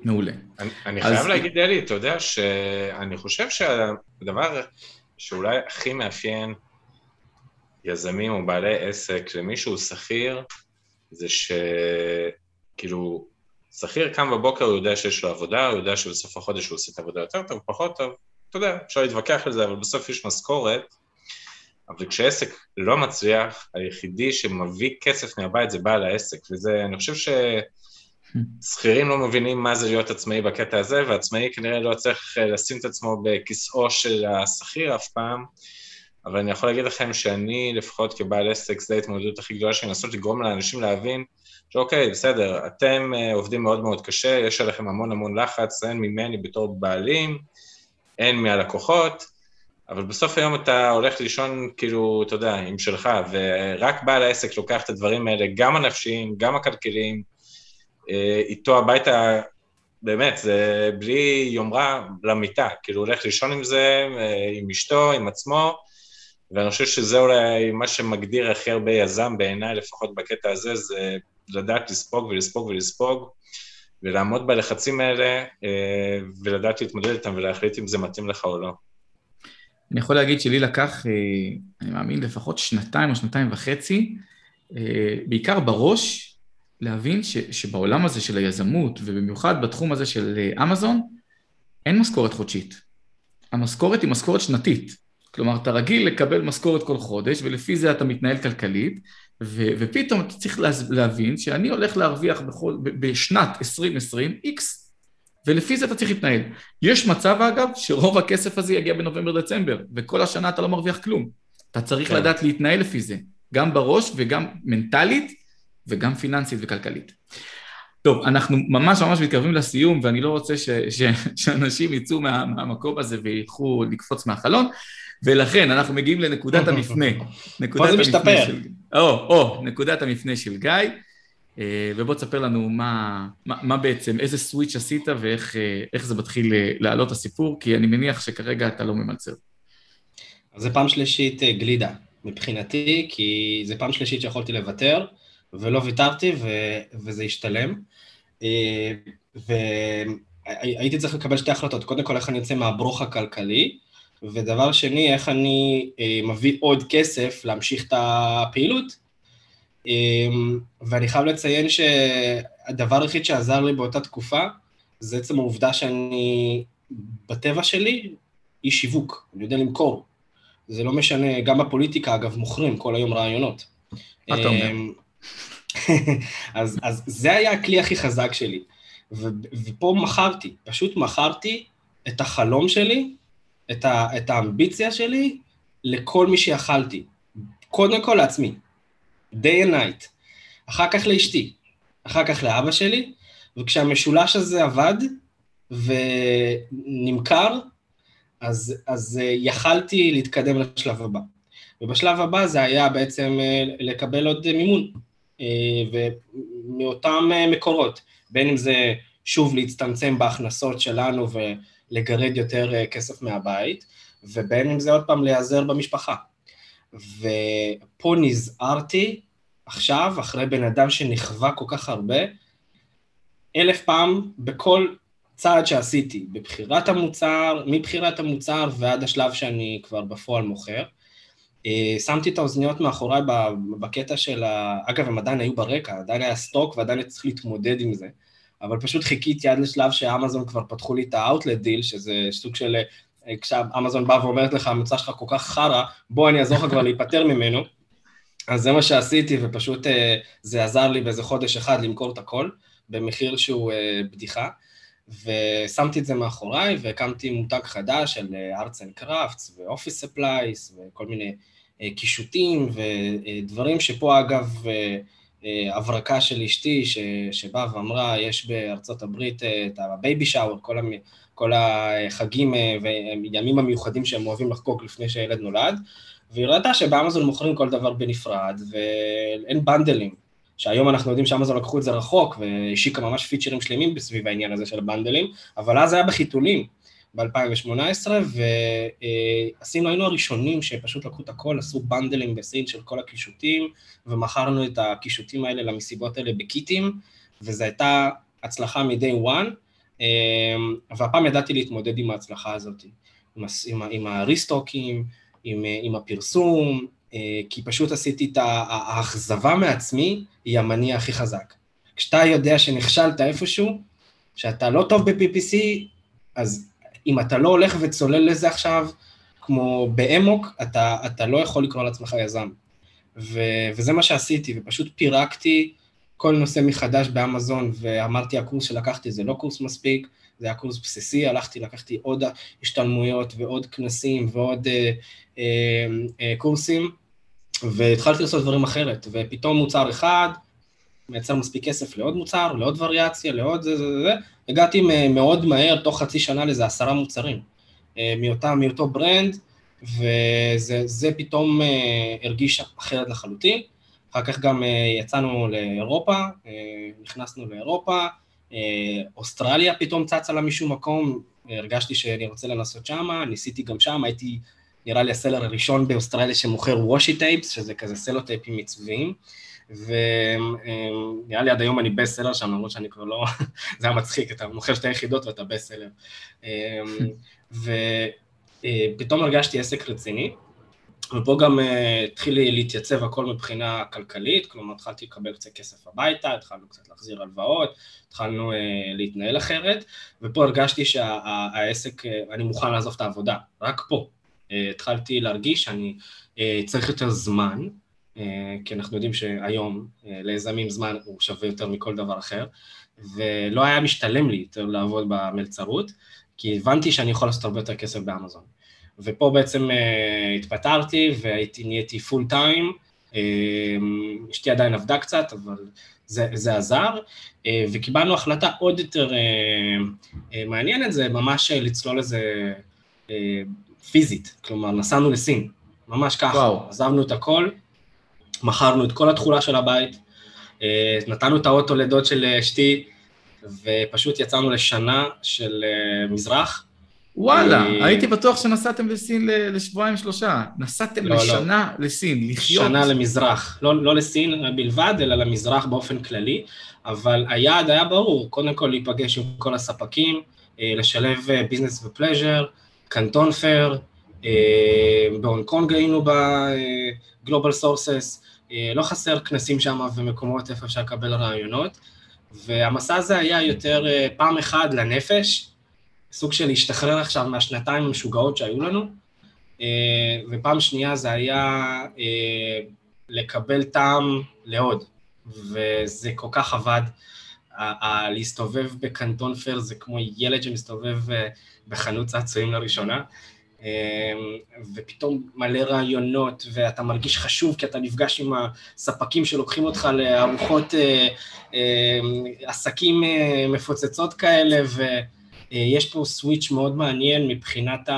מעולה. אני, אני אז... חייב להגיד, אלי, אתה יודע שאני חושב שהדבר שאולי הכי מאפיין יזמים או בעלי עסק למישהו שכיר, זה שכאילו, שכיר קם בבוקר, הוא יודע שיש לו עבודה, הוא יודע שבסוף החודש הוא עושה את העבודה יותר טוב, פחות טוב, אתה יודע, אפשר להתווכח על זה, אבל בסוף יש משכורת, אבל כשעסק לא מצליח, היחידי שמביא כסף מהבית זה בעל העסק, וזה, אני חושב ש... שכירים לא מבינים מה זה להיות עצמאי בקטע הזה, ועצמאי כנראה לא צריך אה, לשים את עצמו בכיסאו של השכיר אף פעם, אבל אני יכול להגיד לכם שאני, לפחות כבעל עסק, זו ההתמודדות הכי גדולה שלי, לנסות לגרום לאנשים להבין שאוקיי, בסדר, אתם אה, עובדים מאוד מאוד קשה, יש עליכם המון המון לחץ, אין ממני בתור בעלים, אין מהלקוחות, אבל בסוף היום אתה הולך לישון, כאילו, אתה יודע, עם שלך, ורק בעל העסק לוקח את הדברים האלה, גם הנפשיים, גם הכלכליים, איתו הביתה, באמת, זה בלי יומרה למיטה, כאילו הוא הולך לישון עם זה, אה, עם אשתו, עם עצמו, ואני חושב שזה אולי מה שמגדיר הכי הרבה יזם בעיניי, לפחות בקטע הזה, זה לדעת לספוג ולספוג ולספוג, ולעמוד בלחצים האלה, אה, ולדעת להתמודד איתם ולהחליט אם זה מתאים לך או לא. אני יכול להגיד שלי לקח, אני מאמין, לפחות שנתיים או שנתיים וחצי, בעיקר בראש, להבין ש, שבעולם הזה של היזמות, ובמיוחד בתחום הזה של אה, אמזון, אין משכורת חודשית. המשכורת היא משכורת שנתית. כלומר, אתה רגיל לקבל משכורת כל חודש, ולפי זה אתה מתנהל כלכלית, ו, ופתאום אתה צריך להבין שאני הולך להרוויח בכל, בשנת 2020 X, ולפי זה אתה צריך להתנהל. יש מצב, אגב, שרוב הכסף הזה יגיע בנובמבר-דצמבר, וכל השנה אתה לא מרוויח כלום. אתה צריך כן. לדעת להתנהל לפי זה, גם בראש וגם מנטלית, וגם פיננסית וכלכלית. טוב, אנחנו ממש ממש מתקרבים לסיום, ואני לא רוצה ש, ש, שאנשים יצאו מה, מהמקום הזה וילכו לקפוץ מהחלון, ולכן אנחנו מגיעים לנקודת המפנה. פה זה משתפר. של, או, או, נקודת המפנה של גיא. ובוא תספר לנו מה, מה, מה בעצם, איזה סוויץ' עשית ואיך זה מתחיל לעלות הסיפור, כי אני מניח שכרגע אתה לא ממלצר. אז זה פעם שלישית גלידה מבחינתי, כי זה פעם שלישית שיכולתי לוותר, ולא ויתרתי, ו, וזה השתלם. והייתי צריך לקבל שתי החלטות, קודם כל איך אני יוצא מהברוך הכלכלי, ודבר שני, איך אני אה, מביא עוד כסף להמשיך את הפעילות. אה, ואני חייב לציין שהדבר היחיד שעזר לי באותה תקופה, זה עצם העובדה שאני, בטבע שלי, איש שיווק, אני יודע למכור. זה לא משנה, גם בפוליטיקה, אגב, מוכרים כל היום רעיונות. מה אתה אומר? אז, אז זה היה הכלי הכי חזק שלי. ו, ופה מכרתי, פשוט מכרתי את החלום שלי את, ה, את האמביציה שלי לכל מי שיכלתי. קודם כל לעצמי, day and night, אחר כך לאשתי, אחר כך לאבא שלי, וכשהמשולש הזה עבד ונמכר, אז, אז אה, יכלתי להתקדם לשלב הבא. ובשלב הבא זה היה בעצם אה, לקבל עוד מימון, ומאותם מקורות, בין אם זה שוב להצטמצם בהכנסות שלנו ו... לגרד יותר אה, כסף מהבית, ובין אם זה עוד פעם להיעזר במשפחה. ופה נזהרתי עכשיו, אחרי בן אדם שנכווה כל כך הרבה, אלף פעם בכל צעד שעשיתי, בבחירת המוצר, מבחירת המוצר ועד השלב שאני כבר בפועל מוכר. אה, שמתי את האוזניות מאחוריי בקטע של ה... אגב, הם עדיין היו ברקע, עדיין היה stock ועדיין צריך להתמודד עם זה. אבל פשוט חיכיתי עד לשלב שאמזון כבר פתחו לי את ה outlet deal, שזה סוג של, אה, כשאמזון בא ואומרת לך, המוצר שלך כל כך חרא, בוא אני אעזור לך כבר להיפטר ממנו. אז זה מה שעשיתי, ופשוט אה, זה עזר לי באיזה חודש אחד למכור את הכל, במחיר שהוא בדיחה. ושמתי את זה מאחוריי, והקמתי מותג חדש של arts and crafts, ו office supplies, וכל מיני קישוטים, ודברים שפה אגב, אה, הברקה של אשתי שבאה ואמרה, יש בארצות הברית אה, את ה baby shower, כל, המ, כל החגים אה, וימים המיוחדים שהם אוהבים לחגוג לפני שהילד נולד, והיא ראתה שבאמזון מוכרים כל דבר בנפרד ואין בנדלים, שהיום אנחנו יודעים שאמזון לקחו את זה רחוק והשיקה ממש פיצ'רים שלמים בסביב העניין הזה של הבנדלים, אבל אז היה בחיתולים. ב-2018, ועשינו, היינו הראשונים שפשוט לקחו את הכל, עשו בנדלים בסין של כל הקישוטים, ומכרנו את הקישוטים האלה למסיבות האלה בקיטים, וזו הייתה הצלחה מ-day one, והפעם ידעתי להתמודד עם ההצלחה הזאת, עם, עם, עם הריסטוקים, עם, עם הפרסום, כי פשוט עשיתי את האכזבה מעצמי, היא המניע הכי חזק. כשאתה יודע שנכשלת איפשהו, שאתה לא טוב ב-PPC, אז אם אתה לא הולך וצולל לזה עכשיו, כמו באמוק, אתה, אתה לא יכול לקרוא לעצמך יזם. ו, וזה מה שעשיתי, ופשוט פירקתי כל נושא מחדש באמזון, ואמרתי, הקורס שלקחתי זה לא קורס מספיק, זה היה קורס בסיסי, הלכתי, לקחתי עוד השתלמויות ועוד כנסים ועוד אה, אה, אה, קורסים, והתחלתי לעשות דברים אחרת, ופתאום מוצר אחד, מייצר מספיק כסף לעוד מוצר, לעוד וריאציה, לעוד זה, זה, זה. הגעתי מאוד מהר, תוך חצי שנה לאיזה עשרה מוצרים, אה, מאותה, מאותו ברנד, וזה פתאום אה, הרגיש אחרת לחלוטין. אחר כך גם אה, יצאנו לאירופה, נכנסנו לאירופה, אוסטרליה פתאום צצה לה משום מקום, הרגשתי שאני רוצה לנסות שמה, ניסיתי גם שם, הייתי נראה לי ה seller הראשון באוסטרליה שמוכר washi tapes, שזה כזה סלוטייפים מעוצבים. ונראה לי עד היום אני best seller שם, למרות שאני כבר לא, זה היה מצחיק, אתה מוכר שתי יחידות ואתה best seller. ופתאום הרגשתי עסק רציני, ופה גם אה, התחיל להתייצב הכל מבחינה כלכלית, כלומר התחלתי לקבל קצת כסף הביתה, התחלנו קצת להחזיר הלוואות, התחלנו אה, להתנהל אחרת, ופה הרגשתי שהעסק, אה, אני מוכן לעזוב את העבודה, רק פה. התחלתי להרגיש שאני צריך יותר זמן, כי אנחנו יודעים שהיום ליזמים זמן הוא שווה יותר מכל דבר אחר, ולא היה משתלם לי יותר לעבוד במלצרות, כי הבנתי שאני יכול לעשות הרבה יותר כסף באמזון. ופה בעצם uh, התפטרתי והייתי, נהייתי פול טיים, אשתי עדיין עבדה קצת, אבל זה, זה עזר, uh, וקיבלנו החלטה עוד יותר uh, uh, מעניינת, זה ממש לצלול לזה uh, פיזית, כלומר נסענו לסין, ממש ככה, וואו. עזבנו את הכל, מכרנו את כל התכולה של הבית, נתנו את האוטו לדוד של אשתי, ופשוט יצאנו לשנה של מזרח. וואלה, הייתי בטוח שנסעתם לסין לשבועיים שלושה. נסעתם לא, לא. לשנה לא. לסין, לחיות. שנה למזרח. לא, לא לסין בלבד, אלא למזרח באופן כללי. אבל היעד היה ברור, קודם כל להיפגש עם כל הספקים, לשלב business ו pleasure, Canton Fair, בהונג קונג היינו ב Global Sources, לא חסר כנסים שם ומקומות איפה אפשר לקבל רעיונות, והמסע הזה היה יותר פעם אחת לנפש, סוג של להשתחרר עכשיו מהשנתיים המשוגעות שהיו לנו, ופעם שנייה זה היה לקבל טעם לעוד, וזה כל כך עבד. להסתובב בקנטון פייר זה כמו ילד שמסתובב בחנות צעצועים לראשונה. ופתאום מלא רעיונות, ואתה מרגיש חשוב כי אתה נפגש עם הספקים שלוקחים אותך לארוחות אה, אה, עסקים אה, מפוצצות כאלה, ויש פה סוויץ' מאוד מעניין מבחינת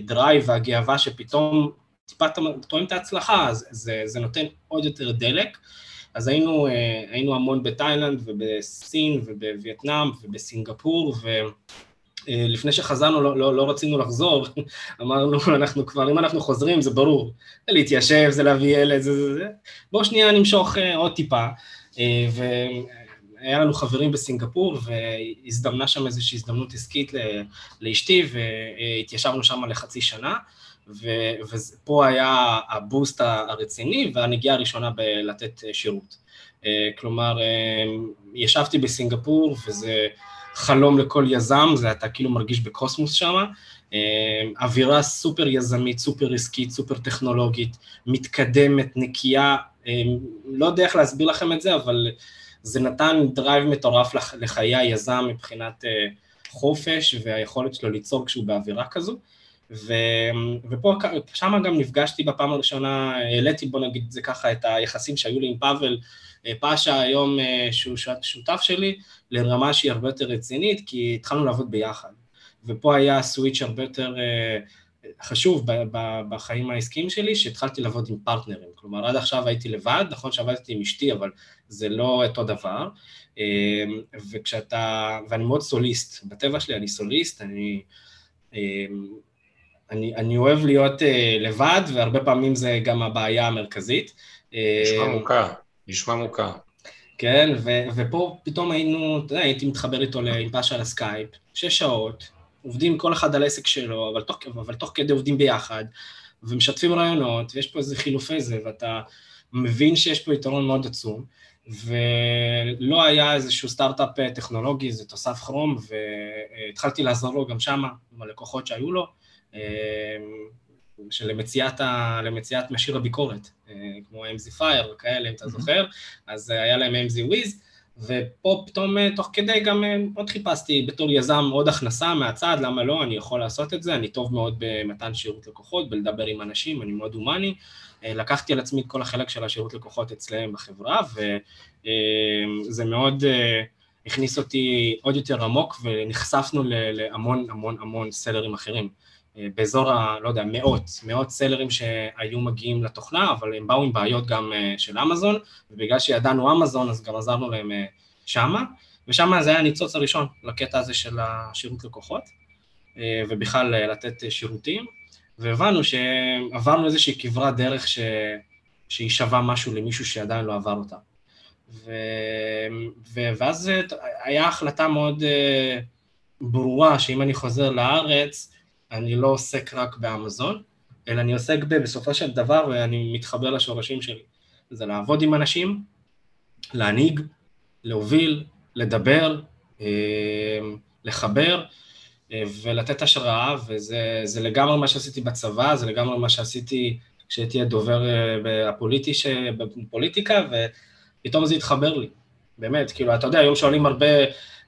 הדרייב והגאווה שפתאום טיפה טועם את ההצלחה, אז זה, זה נותן עוד יותר דלק. אז היינו, היינו המון בתאילנד ובסין ובווייטנאם ובסינגפור, ו... אה, לפני שחזרנו לא, לא, לא רצינו לחזור, אמרנו, אנחנו כבר, אם אנחנו חוזרים זה ברור, זה להתיישב, זה להביא ילד, זה זה זה, בואו שנייה נמשוך אה, עוד טיפה, אה, והיה לנו חברים בסינגפור, והזדמנה שם איזושהי הזדמנות עסקית לאשתי, והתיישבנו שם לחצי שנה, ו- ופה היה הבוסט הרציני והנגיעה הראשונה בלתת שירות. כלומר, ישבתי בסינגפור, וזה... חלום לכל יזם, זה אתה כאילו מרגיש בקוסמוס שם. אה, אווירה סופר יזמית, סופר עסקית, סופר טכנולוגית, מתקדמת, נקייה, אה, לא יודע איך להסביר לכם את זה, אבל זה נתן drive מטורף לחיי היזם מבחינת אה, חופש והיכולת שלו ליצור כשהוא באווירה כזו. ו, ופה, שם גם נפגשתי בפעם הראשונה, העליתי בוא נגיד זה ככה את היחסים שהיו לי עם פאבל אה, פאשה היום אה, שהוא שותף שלי לרמה שהיא הרבה יותר רצינית, כי התחלנו לעבוד ביחד. ופה היה switch הרבה יותר חשוב בחיים העסקיים שלי, שהתחלתי לעבוד עם פרטנרים. כלומר, עד עכשיו הייתי לבד, נכון שעבדתי עם אשתי, אבל זה לא אותו דבר. וכשאתה, ואני מאוד סוליסט, בטבע שלי אני סוליסט, אני, אני, אני אוהב להיות לבד, והרבה פעמים זה גם הבעיה המרכזית. נשמע מוכר. נשמע מוכר. כן, ו- ופה פתאום היינו, אתה יודע, הייתי מתחבר איתו פאשה על הסקייפ, שש שעות, עובדים כל אחד על עסק שלו, אבל תוך, אבל תוך כדי עובדים ביחד, ומשתפים רעיונות, ויש פה איזה חילופי זה, ואתה מבין שיש פה יתרון מאוד עצום, ולא היה איזשהו סטארט-אפ אה, טכנולוגי, זה תוסף כרום, והתחלתי לעזור לו גם שמה, עם הלקוחות שהיו לו, אה, שלמציאת ה... למציאת משאיר הביקורת, אה, כמו AMZ Fire וכאלה, אם אתה זוכר, אז היה להם MZ Wiz, ופה פתאום אה, תוך כדי גם אה, עוד חיפשתי בתור יזם עוד הכנסה מהצד, למה לא, אני יכול לעשות את זה, אני טוב מאוד במתן שירות לקוחות, בלדבר עם אנשים, אני מאוד הומני, לקחתי על עצמי את כל החלק של השירות לקוחות אצלם בחברה, וזה מאוד הכניס אותי עוד יותר עמוק, ונחשפנו להמון המון המון סלרים אחרים. אה, באזור ה... לא יודע, מאות, מאות סלרים שהיו מגיעים לתוכנה, אבל הם באו עם בעיות גם אה, של אמזון, ובגלל שידענו אמזון אז גם עזרנו להם אה, שמה, ושם זה היה הניצוץ הראשון לקטע הזה של השירות לקוחות, ובכלל לתת שירותים, והבנו שעברנו איזושהי כברת דרך ש... שהיא שווה משהו למישהו שעדיין לא עבר אותה. ו... ו... ואז היה החלטה מאוד ברורה שאם אני חוזר לארץ, אני לא עוסק רק באמזון, אלא אני עוסק ב, בסופו של דבר, ואני מתחבר לשורשים שלי. זה לעבוד עם אנשים, להנהיג, להוביל, לדבר, אה, לחבר אה, ולתת השראה, וזה לגמרי מה שעשיתי בצבא, זה לגמרי מה שעשיתי כשהייתי הדובר אה, הפוליטי, בפוליטיקה, ופתאום זה התחבר לי, באמת, כאילו, אתה יודע, היום שואלים הרבה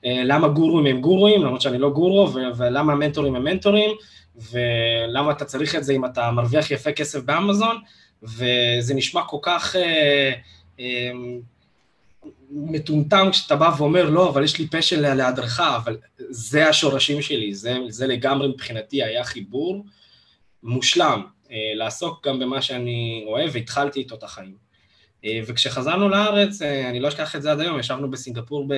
אה, למה גורואים הם גורואים, למרות שאני לא גורו, ולמה מנטורים הם מנטורים, ולמה אתה צריך את זה אם אתה מרוויח יפה כסף באמזון, וזה נשמע כל כך אה, אה, מטומטם כשאתה בא ואומר, לא, אבל יש לי פשן להדרכה, אבל זה השורשים שלי, זה, זה לגמרי מבחינתי היה חיבור מושלם, אה, לעסוק גם במה שאני אוהב, והתחלתי איתו את החיים. וכשחזרנו לארץ, אני לא אשכח את זה עד היום, ישבנו בסינגפור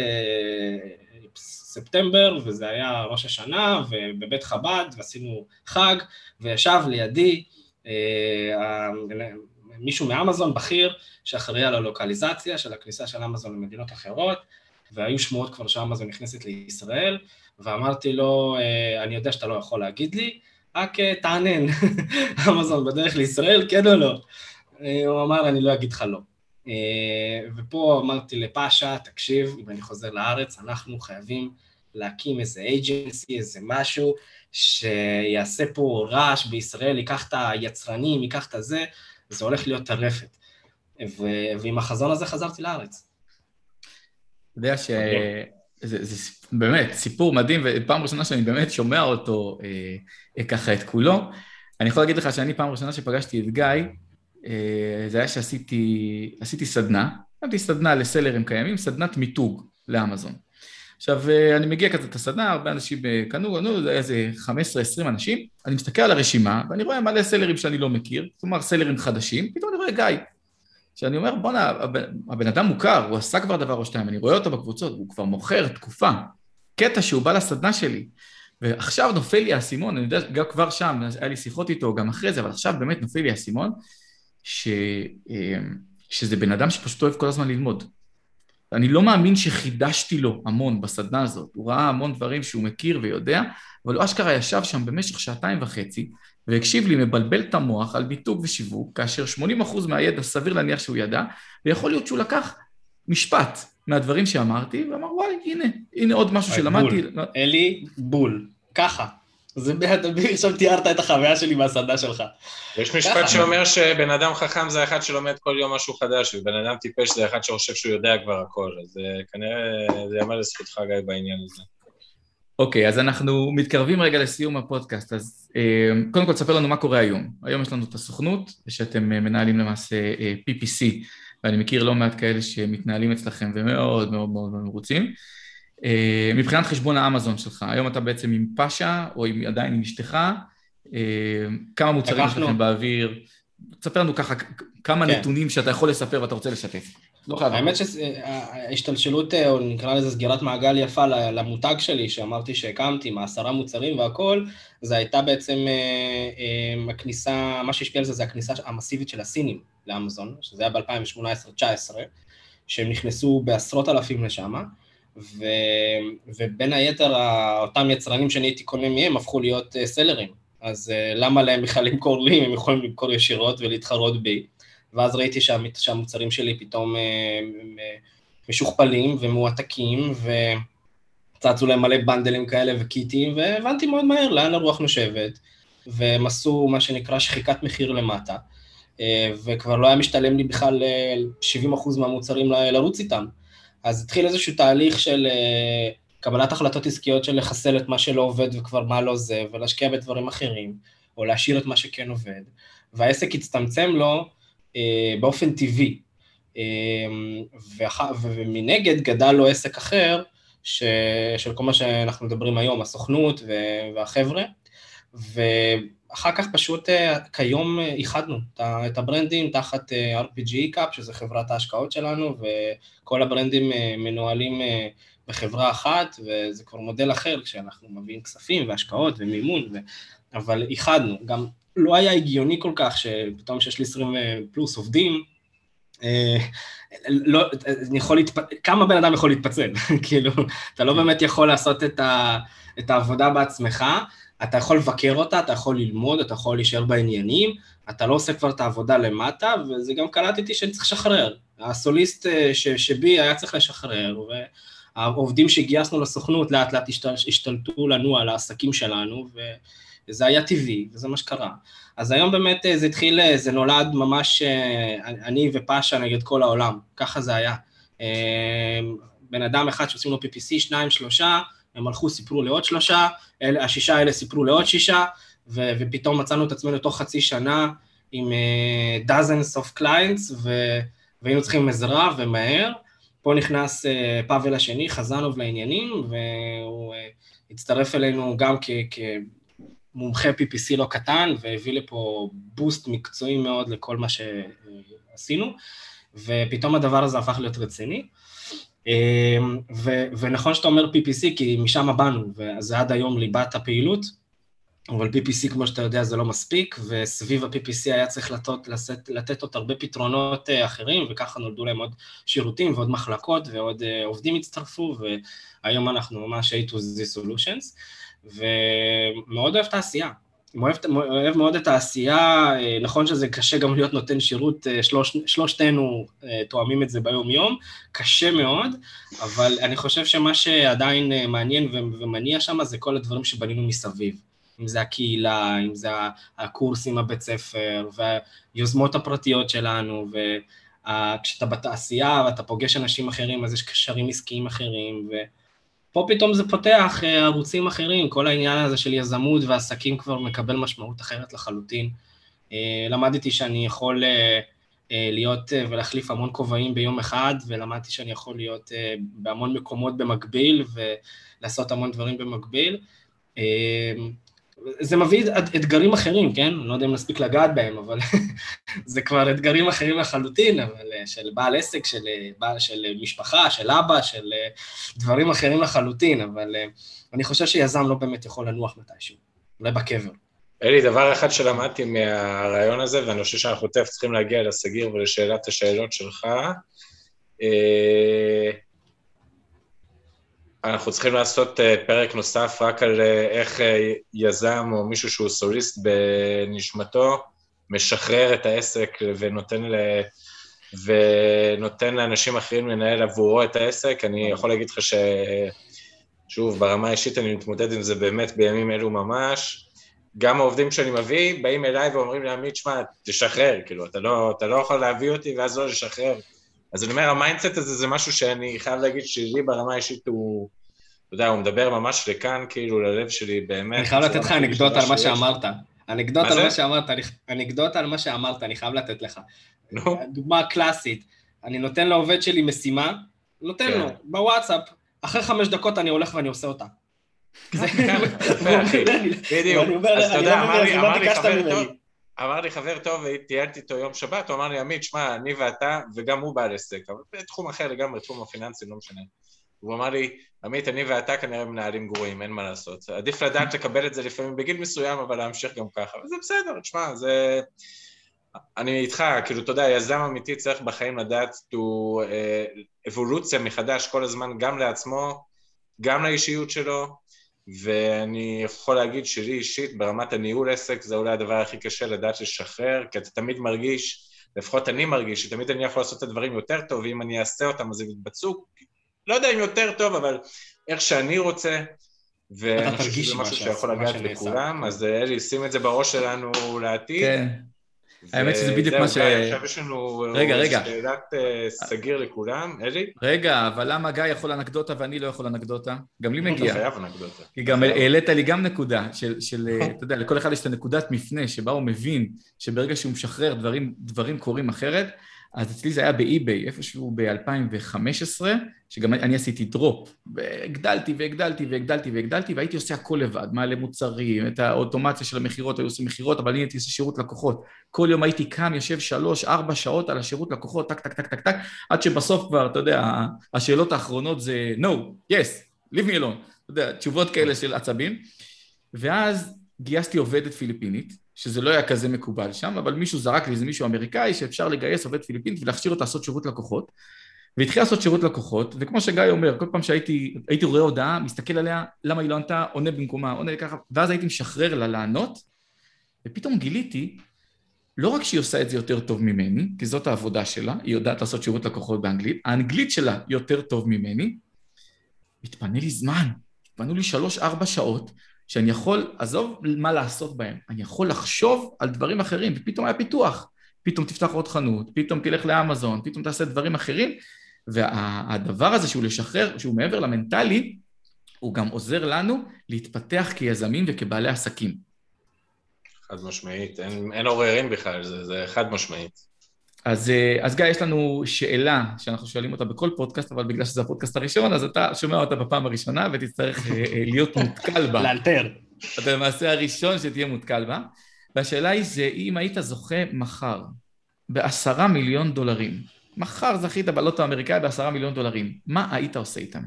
בספטמבר, וזה היה ראש השנה, ובבית חב"ד, ועשינו חג, וישב לידי מישהו מאמזון, בכיר, שאחראי על הלוקליזציה של הכניסה של אמזון למדינות אחרות, והיו שמועות כבר שאמזון נכנסת לישראל, ואמרתי לו, אה, אני יודע שאתה לא יכול להגיד לי, רק אה, תענן, אמזון בדרך לישראל, כן או לא? אה, הוא אמר, אני לא אגיד לך לא. ופה אמרתי לפאשה, תקשיב, אם אני חוזר לארץ, אנחנו חייבים להקים איזה אייג'נסי, איזה משהו, שיעשה פה רעש בישראל, ייקח את היצרנים, ייקח את הזה, זה הולך להיות טרפת. ועם החזון הזה חזרתי לארץ. אתה יודע שזה אוקיי. זה באמת סיפור מדהים, ופעם ראשונה שאני באמת שומע אותו אה, ככה את כולו. אני יכול להגיד לך שאני פעם ראשונה שפגשתי את גיא, אה, זה היה שעשיתי סדנה, עשיתי סדנה לסלרים קיימים, סדנת מיתוג לאמזון. עכשיו, אה, אני מגיע כזה את הסדנה, הרבה אנשים קנו, נו, זה היה איזה 15-20 אנשים, אני מסתכל על הרשימה, ואני רואה מלא סלרים שאני לא מכיר, כלומר סלרים חדשים, פתאום אני רואה גיא. שאני אומר, בואנה, הבן, הבן אדם מוכר, הוא עשה כבר דבר או שתיים, אני רואה אותו בקבוצות, הוא כבר מוכר תקופה. קטע שהוא בא לסדנה שלי, ועכשיו נופל לי האסימון, אני יודע, גם כבר שם, היה לי שיחות איתו גם אחרי זה, אבל עכשיו באמת נופל לי האסימון, ש... אה, שזה בן אדם שפשוט אוהב כל הזמן ללמוד. אני לא מאמין שחידשתי לו המון בסדנה הזאת, הוא ראה המון דברים שהוא מכיר ויודע, אבל הוא אשכרה ישב שם במשך שעתיים וחצי, והקשיב לי מבלבל את המוח על מיתוג ושיווק, כאשר 80% מהידע סביר להניח שהוא ידע, ויכול להיות שהוא לקח משפט מהדברים שאמרתי, ואמר וואי, הנה, הנה עוד משהו שלמדתי. בול. אלי, בול. ככה. זה עכשיו תיארת את החוויה שלי מהסדנה שלך. יש משפט שאומר שבן אדם חכם זה אחד שלומד כל יום משהו חדש, ובן אדם טיפש זה אחד שחושב שהוא יודע כבר הכל, אז אה, כנראה זה יאמר לזכותך גיא בעניין הזה. אוקיי, אז אנחנו מתקרבים רגע לסיום הפודקאסט, אז אה, קודם כל תספר לנו מה קורה היום. היום יש לנו את הסוכנות, שאתם אה, מנהלים למעשה PPC, ואני מכיר לא מעט כאלה שמתנהלים אצלכם ומאוד מאוד מאוד מרוצים. אה, מבחינת חשבון האמזון שלך, היום אתה בעצם עם פאשה, או עם, עדיין עם אשתך, אה, כמה מוצרים יש לכם באוויר, תספר לנו ככה כמה כן. נתונים שאתה יכול לספר ואתה רוצה לשתף. לא חייב. האמת שההשתלשלות, או נקרא לזה סגירת מעגל יפה למותג שלי, שאמרתי שהקמתי עם העשרה מוצרים והכל, זה הייתה בעצם אה, הכניסה, מה שהשפיע על זה זה הכניסה המסיבית של הסינים לאמזון, שזה היה ב-2018-2019, שהם נכנסו בעשרות אלפים לשם. ו, ובין היתר אותם יצרנים שאני הייתי קונה מהם הפכו להיות אה, סלרים, אז אה, למה להם בכלל למכור לי אם הם יכולים למכור ישירות ולהתחרות בי? ואז ראיתי שהמוצרים שלי פתאום אה, משוכפלים ומועתקים, וצצו להם מלא בנדלים כאלה וקיטים, והבנתי מאוד מהר לאן הרוח נושבת, והם עשו מה שנקרא שחיקת מחיר למטה, וכבר לא היה משתלם לי בכלל 70% מהמוצרים לרוץ איתם. אז התחיל איזשהו תהליך של uh, קבלת החלטות עסקיות של לחסל את מה שלא עובד וכבר מה לא זה, ולהשקיע בדברים אחרים, או להשאיר את מה שכן עובד. והעסק הצטמצם לו uh, באופן טבעי. Um, ואח... ומנגד גדל לו עסק אחר, ש... של כל מה שאנחנו מדברים היום, הסוכנות והחבר'ה, ואחר כך פשוט כיום איחדנו את הברנדים תחת RPG קאפ, שזה חברת ההשקעות שלנו, וכל הברנדים מנוהלים בחברה אחת, וזה כבר מודל אחר כשאנחנו מביאים כספים והשקעות ומימון, ו... אבל איחדנו. גם לא היה הגיוני כל כך שפתאום שיש לי 20 פלוס עובדים, לא, אני יכול להתפ... כמה בן אדם יכול להתפצל? כאילו, אתה לא באמת יכול לעשות את, ה... את העבודה בעצמך, אתה יכול לבקר אותה, אתה יכול ללמוד, אתה יכול להישאר בעניינים, אתה לא עושה כבר את העבודה למטה, וזה גם קלטתי שאני צריך לשחרר. הסוליסט אה, ש, שבי היה צריך לשחרר, והעובדים שגייסנו לסוכנות לאט לאט השתל, השתלטו לנו על העסקים שלנו, וזה היה טבעי, וזה מה שקרה. אז היום באמת אה, זה התחיל, אה, זה נולד ממש, אני ופאשה נגד כל העולם, ככה זה היה. בן אדם אחד שעושים לו PPC, שניים, שלושה, הם הלכו, סיפרו לעוד שלושה, אלה, השישה האלה סיפרו לעוד שישה, ו- ופתאום מצאנו את עצמנו תוך חצי שנה עם uh, dozens of clients, ו- והיינו צריכים עזרה ומהר. פה נכנס uh, פאבל השני, חזנוב לעניינים, והוא uh, הצטרף אלינו גם כ- כמומחה PPC לא קטן, והביא לפה בוסט מקצועי מאוד לכל מה שעשינו. ופתאום הדבר הזה הפך להיות רציני. ו, ונכון שאתה אומר PPC, כי משם באנו, וזה עד היום ליבת הפעילות, אבל PPC, כמו שאתה יודע, זה לא מספיק, וסביב ה-PPC היה צריך לתת, לתת, לתת עוד הרבה פתרונות אה, אחרים, וככה נולדו להם עוד שירותים ועוד מחלקות ועוד uh, עובדים הצטרפו, והיום אנחנו ממש A to Z Solutions, ומאוד אוהב את העשייה. אוהב, אוהב מאוד את העשייה, אה, נכון שזה קשה גם להיות נותן שירות, שלוש, שלושתנו תואמים את זה ביום-יום, קשה מאוד, אבל אני חושב שמה שעדיין מעניין ומניע שם זה כל הדברים שבנינו מסביב. אם זה הקהילה, אם זה הקורסים בבית ספר, והיוזמות הפרטיות שלנו, וכשאתה בתעשייה ואתה פוגש אנשים אחרים, אז יש קשרים עסקיים אחרים, ופה פתאום זה פותח אה, ערוצים אחרים, כל העניין הזה של יזמות ועסקים כבר מקבל משמעות אחרת לחלוטין. אה, למדתי שאני יכול אה, להיות ולהחליף המון כובעים ביום אחד, ולמדתי שאני יכול להיות בהמון מקומות במקביל, ולעשות המון דברים במקביל. זה מביא אתגרים אחרים, כן? אני לא יודע אם נספיק לגעת בהם, אבל זה כבר אתגרים אחרים לחלוטין, אבל אה, של בעל עסק, של, אה, בעל, של משפחה, של אבא, של אה, דברים אחרים לחלוטין, אבל אני חושב שיזם לא באמת יכול לנוח מתישהו, אולי בקבר. אלי, דבר אחד שלמדתי מהרעיון הזה, ואני חושב שאנחנו תכף צריכים להגיע לסגיר ולשאלת השאלות שלך, אנחנו צריכים לעשות אה, פרק נוסף רק על אה, איך אה, יזם או מישהו שהוא סוליסט בנשמתו משחרר את העסק ונותן, ל... ונותן לאנשים אחרים לנהל עבורו את העסק. אני יכול להגיד לך ש... שוב, ברמה האישית אני מתמודד עם זה באמת בימים אלו ממש. גם העובדים שאני מביא באים אליי ואומרים לי, עמית, שמע, תשחרר, כאילו, אתה לא, אתה לא יכול להביא אותי ואז לא לשחרר. אז אני אומר, ה mindset הזה זה משהו שאני חייב להגיד שלי ברמה האישית הוא, אתה יודע, הוא מדבר ממש לכאן, כאילו, ללב שלי, באמת. אני חייב לתת לך אנקדוטה על מה שאמרת. אנקדוטה על מה שאמרת, אנקדוטה על מה שאמרת, אני חייב לתת לך. נו. דוגמה קלאסית, אני נותן לעובד שלי משימה, נותן לו, כן. בוואטסאפ, אחרי חמש דקות אני הולך ואני עושה אותה. בדיוק. אז אתה יודע, אמר לי לא חבר טוב, אמר לי חבר טוב, טיילתי איתו יום שבת, הוא אמר לי, עמית, שמע, אני ואתה, וגם הוא בעל עסק, אבל בתחום אחר לגמרי, תחום הפיננסי, לא משנה. הוא אמר לי, עמית, אני ואתה כנראה מנהלים גרועים, אין מה לעשות. עדיף לדעת לקבל את זה לפעמים בגיל מסוים, אבל להמשיך גם ככה. וזה בסדר, תשמע, זה... אני איתך, כאילו, אתה יודע, יזם אמיתי צריך בחיים לדעת הוא אבולוציה מחדש כל הזמן, גם לעצמו, גם לאישיות שלו, ואני יכול להגיד שלי אישית, ברמת הניהול עסק, זה אולי הדבר הכי קשה לדעת לשחרר, כי אתה תמיד מרגיש, לפחות אני מרגיש, שתמיד אני יכול לעשות את הדברים יותר טוב, ואם אני אעשה אותם אז הם יתבצעו, לא יודע אם יותר טוב, אבל איך שאני רוצה, ואני חושב שזה משהו שיכול לגעת לכולם, אז אלי, שים את זה בראש שלנו לעתיד. כן. האמת שזה בדיוק מה ש... עכשיו יש לנו רגע, רגע. שאלת אה, סגיר לכולם, אלי? רגע, אבל למה גיא יכול אנקדוטה ואני לא יכול אנקדוטה? גם לי מגיע. אתה חייב אנקדוטה. כי גם העלית לי גם נקודה של, אה, אתה יודע, לכל אחד יש את הנקודת מפנה שבה הוא מבין שברגע שהוא משחרר דברים קורים אחרת, אז אצלי זה היה באי-ביי, איפשהו ב-2015, שגם אני עשיתי דרופ, והגדלתי והגדלתי והגדלתי והגדלתי, והייתי עושה הכל לבד, מעלה מוצרים, את האוטומציה של המכירות, היו עושים מכירות, אבל אני הייתי עושה שירות לקוחות. כל יום הייתי קם, יושב שלוש, ארבע שעות על השירות לקוחות, טק, טק, טק, טק, טק, עד שבסוף כבר, אתה יודע, השאלות האחרונות זה no, yes, leave me alone, אתה יודע, תשובות כאלה של עצבים. ואז גייסתי עובדת פיליפינית, שזה לא היה כזה מקובל שם, אבל מישהו זרק לי, איזה מישהו אמריקאי, שאפשר לגייס עובד פיליפינית ולהכשיר אותה לעשות שירות לקוחות. והתחיל לעשות שירות לקוחות, וכמו שגיא אומר, כל פעם שהייתי רואה הודעה, מסתכל עליה, למה היא לא ענתה, עונה במקומה, עונה ככה, ואז הייתי משחרר לה לענות, ופתאום גיליתי, לא רק שהיא עושה את זה יותר טוב ממני, כי זאת העבודה שלה, היא יודעת לעשות שירות לקוחות באנגלית, האנגלית שלה יותר טוב ממני, מתפנה לי זמן, התפנו לי שלוש-ארבע שעות, שאני יכול, עזוב מה לעשות בהם, אני יכול לחשוב על דברים אחרים, ופתאום היה פיתוח. פתאום תפתח עוד חנות, פתאום תלך לאמזון, פתאום תעשה דברים אחרים, והדבר הזה שהוא לשחרר, שהוא מעבר למנטלי, הוא גם עוזר לנו להתפתח כיזמים וכבעלי עסקים. חד משמעית, אין, אין עוררין בכלל, זה, זה חד משמעית. אז, אה, אז גיא, יש לנו שאלה שאנחנו שואלים אותה בכל פודקאסט, אבל בגלל שזה הפודקאסט הראשון, אז אתה שומע אותה בפעם הראשונה ותצטרך אה, אה, להיות מותקל בה. לאלתר. אתה למעשה הראשון שתהיה מותקל בה. והשאלה היא זה, אם היית זוכה מחר בעשרה מיליון דולרים, מחר זכית בלוטו האמריקאי בעשרה מיליון דולרים, מה היית עושה איתם?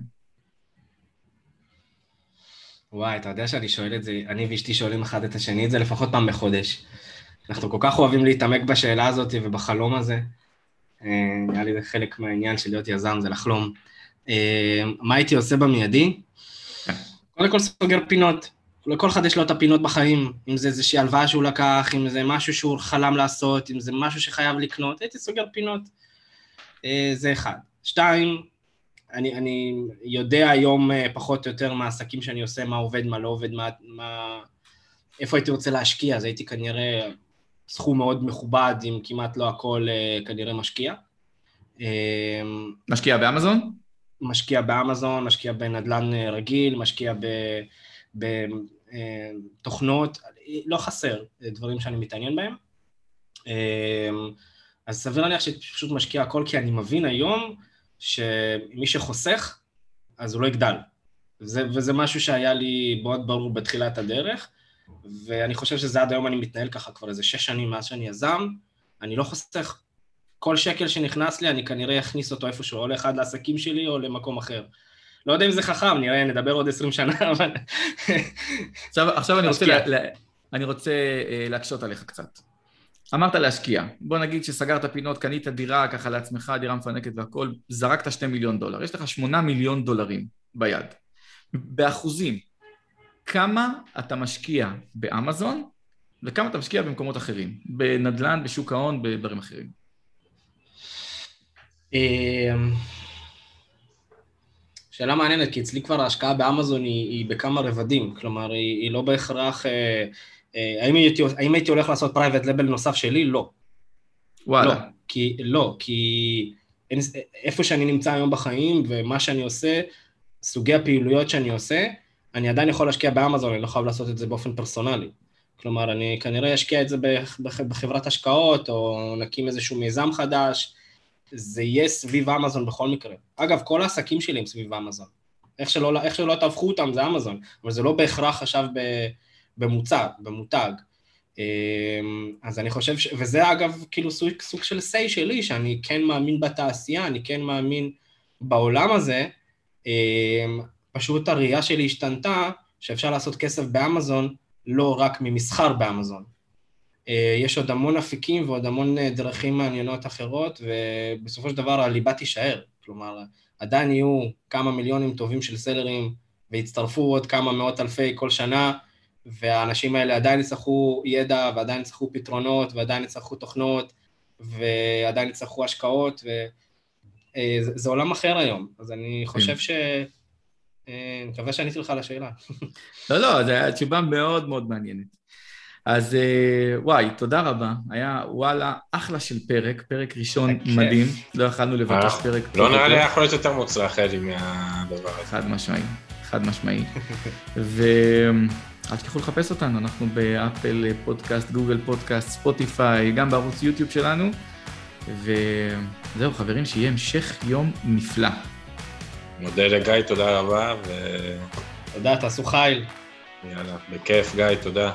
וואי, אתה יודע שאני שואל את זה, אני ואשתי שואלים אחד את השני את זה לפחות פעם בחודש. אנחנו כל כך אוהבים להתעמק בשאלה הזאת ובחלום הזה. אה, נראה לי זה חלק מהעניין של להיות יזם, זה לחלום. אה, מה הייתי עושה במיידי? קודם כל סוגר פינות. לכל אחד יש לו את הפינות בחיים, אם זה איזושהי הלוואה שהוא לקח, אם זה משהו שהוא חלם לעשות, אם זה משהו שחייב לקנות, הייתי סוגר פינות. אה, זה אחד. שתיים, אני, אני יודע היום פחות או יותר מה העסקים שאני עושה, מה עובד, מה לא עובד, מה, מה, איפה הייתי רוצה להשקיע, אז הייתי כנראה סכום מאוד מכובד, אם כמעט לא הכל אה, כנראה משקיע. אה, משקיע באמזון? משקיע באמזון, משקיע בנדל"ן אה, רגיל, משקיע בתוכנות, לא חסר דברים שאני מתעניין בהם. אז סביר להניח שפשוט משקיע הכל, כי אני מבין היום שמי שחוסך, אז הוא לא יגדל. וזה, וזה משהו שהיה לי מאוד ברור בתחילת הדרך. ואני חושב שזה עד היום אני מתנהל ככה כבר איזה שש שנים מאז שאני יזם, אני לא חוסך. כל שקל שנכנס לי, אני כנראה אכניס אותו איפשהו, או לאחד לעסקים שלי או למקום אחר. לא יודע אם זה חכם, נראה, נדבר עוד עשרים שנה, אבל... עכשיו, עכשיו אני רוצה, לה, לה, אני רוצה uh, להקשות עליך קצת. אמרת להשקיע. בוא נגיד שסגרת פינות, קנית דירה ככה לעצמך, דירה מפנקת והכול, זרקת שתי מיליון דולר. יש לך שמונה מיליון דולרים ביד. באחוזים, כמה אתה משקיע באמזון וכמה אתה משקיע במקומות אחרים, בנדל"ן, בשוק ההון, בדברים אחרים. אמ, שאלה מעניינת, כי אצלי כבר ההשקעה באמזון היא, היא בכמה רבדים, כלומר, היא, היא לא בהכרח... אה, אה, האם, הייתי, האם הייתי הולך לעשות private label נוסף שלי? לא. וואלה. לא, כי, לא, כי אין, איפה שאני נמצא היום בחיים ומה שאני עושה, סוגי הפעילויות שאני עושה, אני עדיין יכול להשקיע באמזון, אני לא חייב לעשות את זה באופן פרסונלי. כלומר, אני כנראה אשקיע את זה בחברת השקעות, או נקים איזשהו מיזם חדש, זה יהיה סביב אמזון בכל מקרה. אגב, כל העסקים שלי הם סביב אמזון. איך שלא, איך שלא תהפכו אותם זה אמזון, אבל זה לא בהכרח עכשיו במוצג, במותג. אמ, אז אני חושב, ש... וזה אגב כאילו סוג, סוג של say שלי, שאני כן מאמין בתעשייה, אני כן מאמין בעולם הזה, אמ, פשוט הראייה שלי השתנתה, שאפשר לעשות כסף באמזון, לא רק ממסחר באמזון. אה, יש עוד המון אפיקים ועוד המון אה, דרכים מעניינות אחרות, ובסופו של דבר הליבה תישאר. כלומר, עדיין יהיו כמה מיליונים טובים של סלרים, ויצטרפו עוד כמה מאות אלפי כל שנה, והאנשים האלה עדיין יצטרכו ידע, ועדיין יצטרכו פתרונות, ועדיין יצטרכו תוכנות, ועדיין יצטרכו השקעות, וזה אה, עולם אחר היום. אז אני חושב כן. אני מקווה שעניתי לך על השאלה. לא, לא, זו הייתה תשובה מאוד מאוד מעניינת. אז אה, וואי, תודה רבה. היה וואלה, אחלה של פרק, פרק ראשון מדהים. לא יכלנו לבקש אה, פרק... לא נראה לי יכול להיות יותר מוצלח, אלי, מהדבר הזה. חד משמעי, חד משמעי. ואל תשכחו לחפש אותנו, אנחנו באפל פודקאסט, גוגל פודקאסט, ספוטיפיי, גם בערוץ יוטיוב שלנו. וזהו, חברים, שיהיה המשך יום נפלא. מודה לגיא, תודה רבה, ו... תודה, תעשו חיל. יאללה, בכיף, גיא, תודה.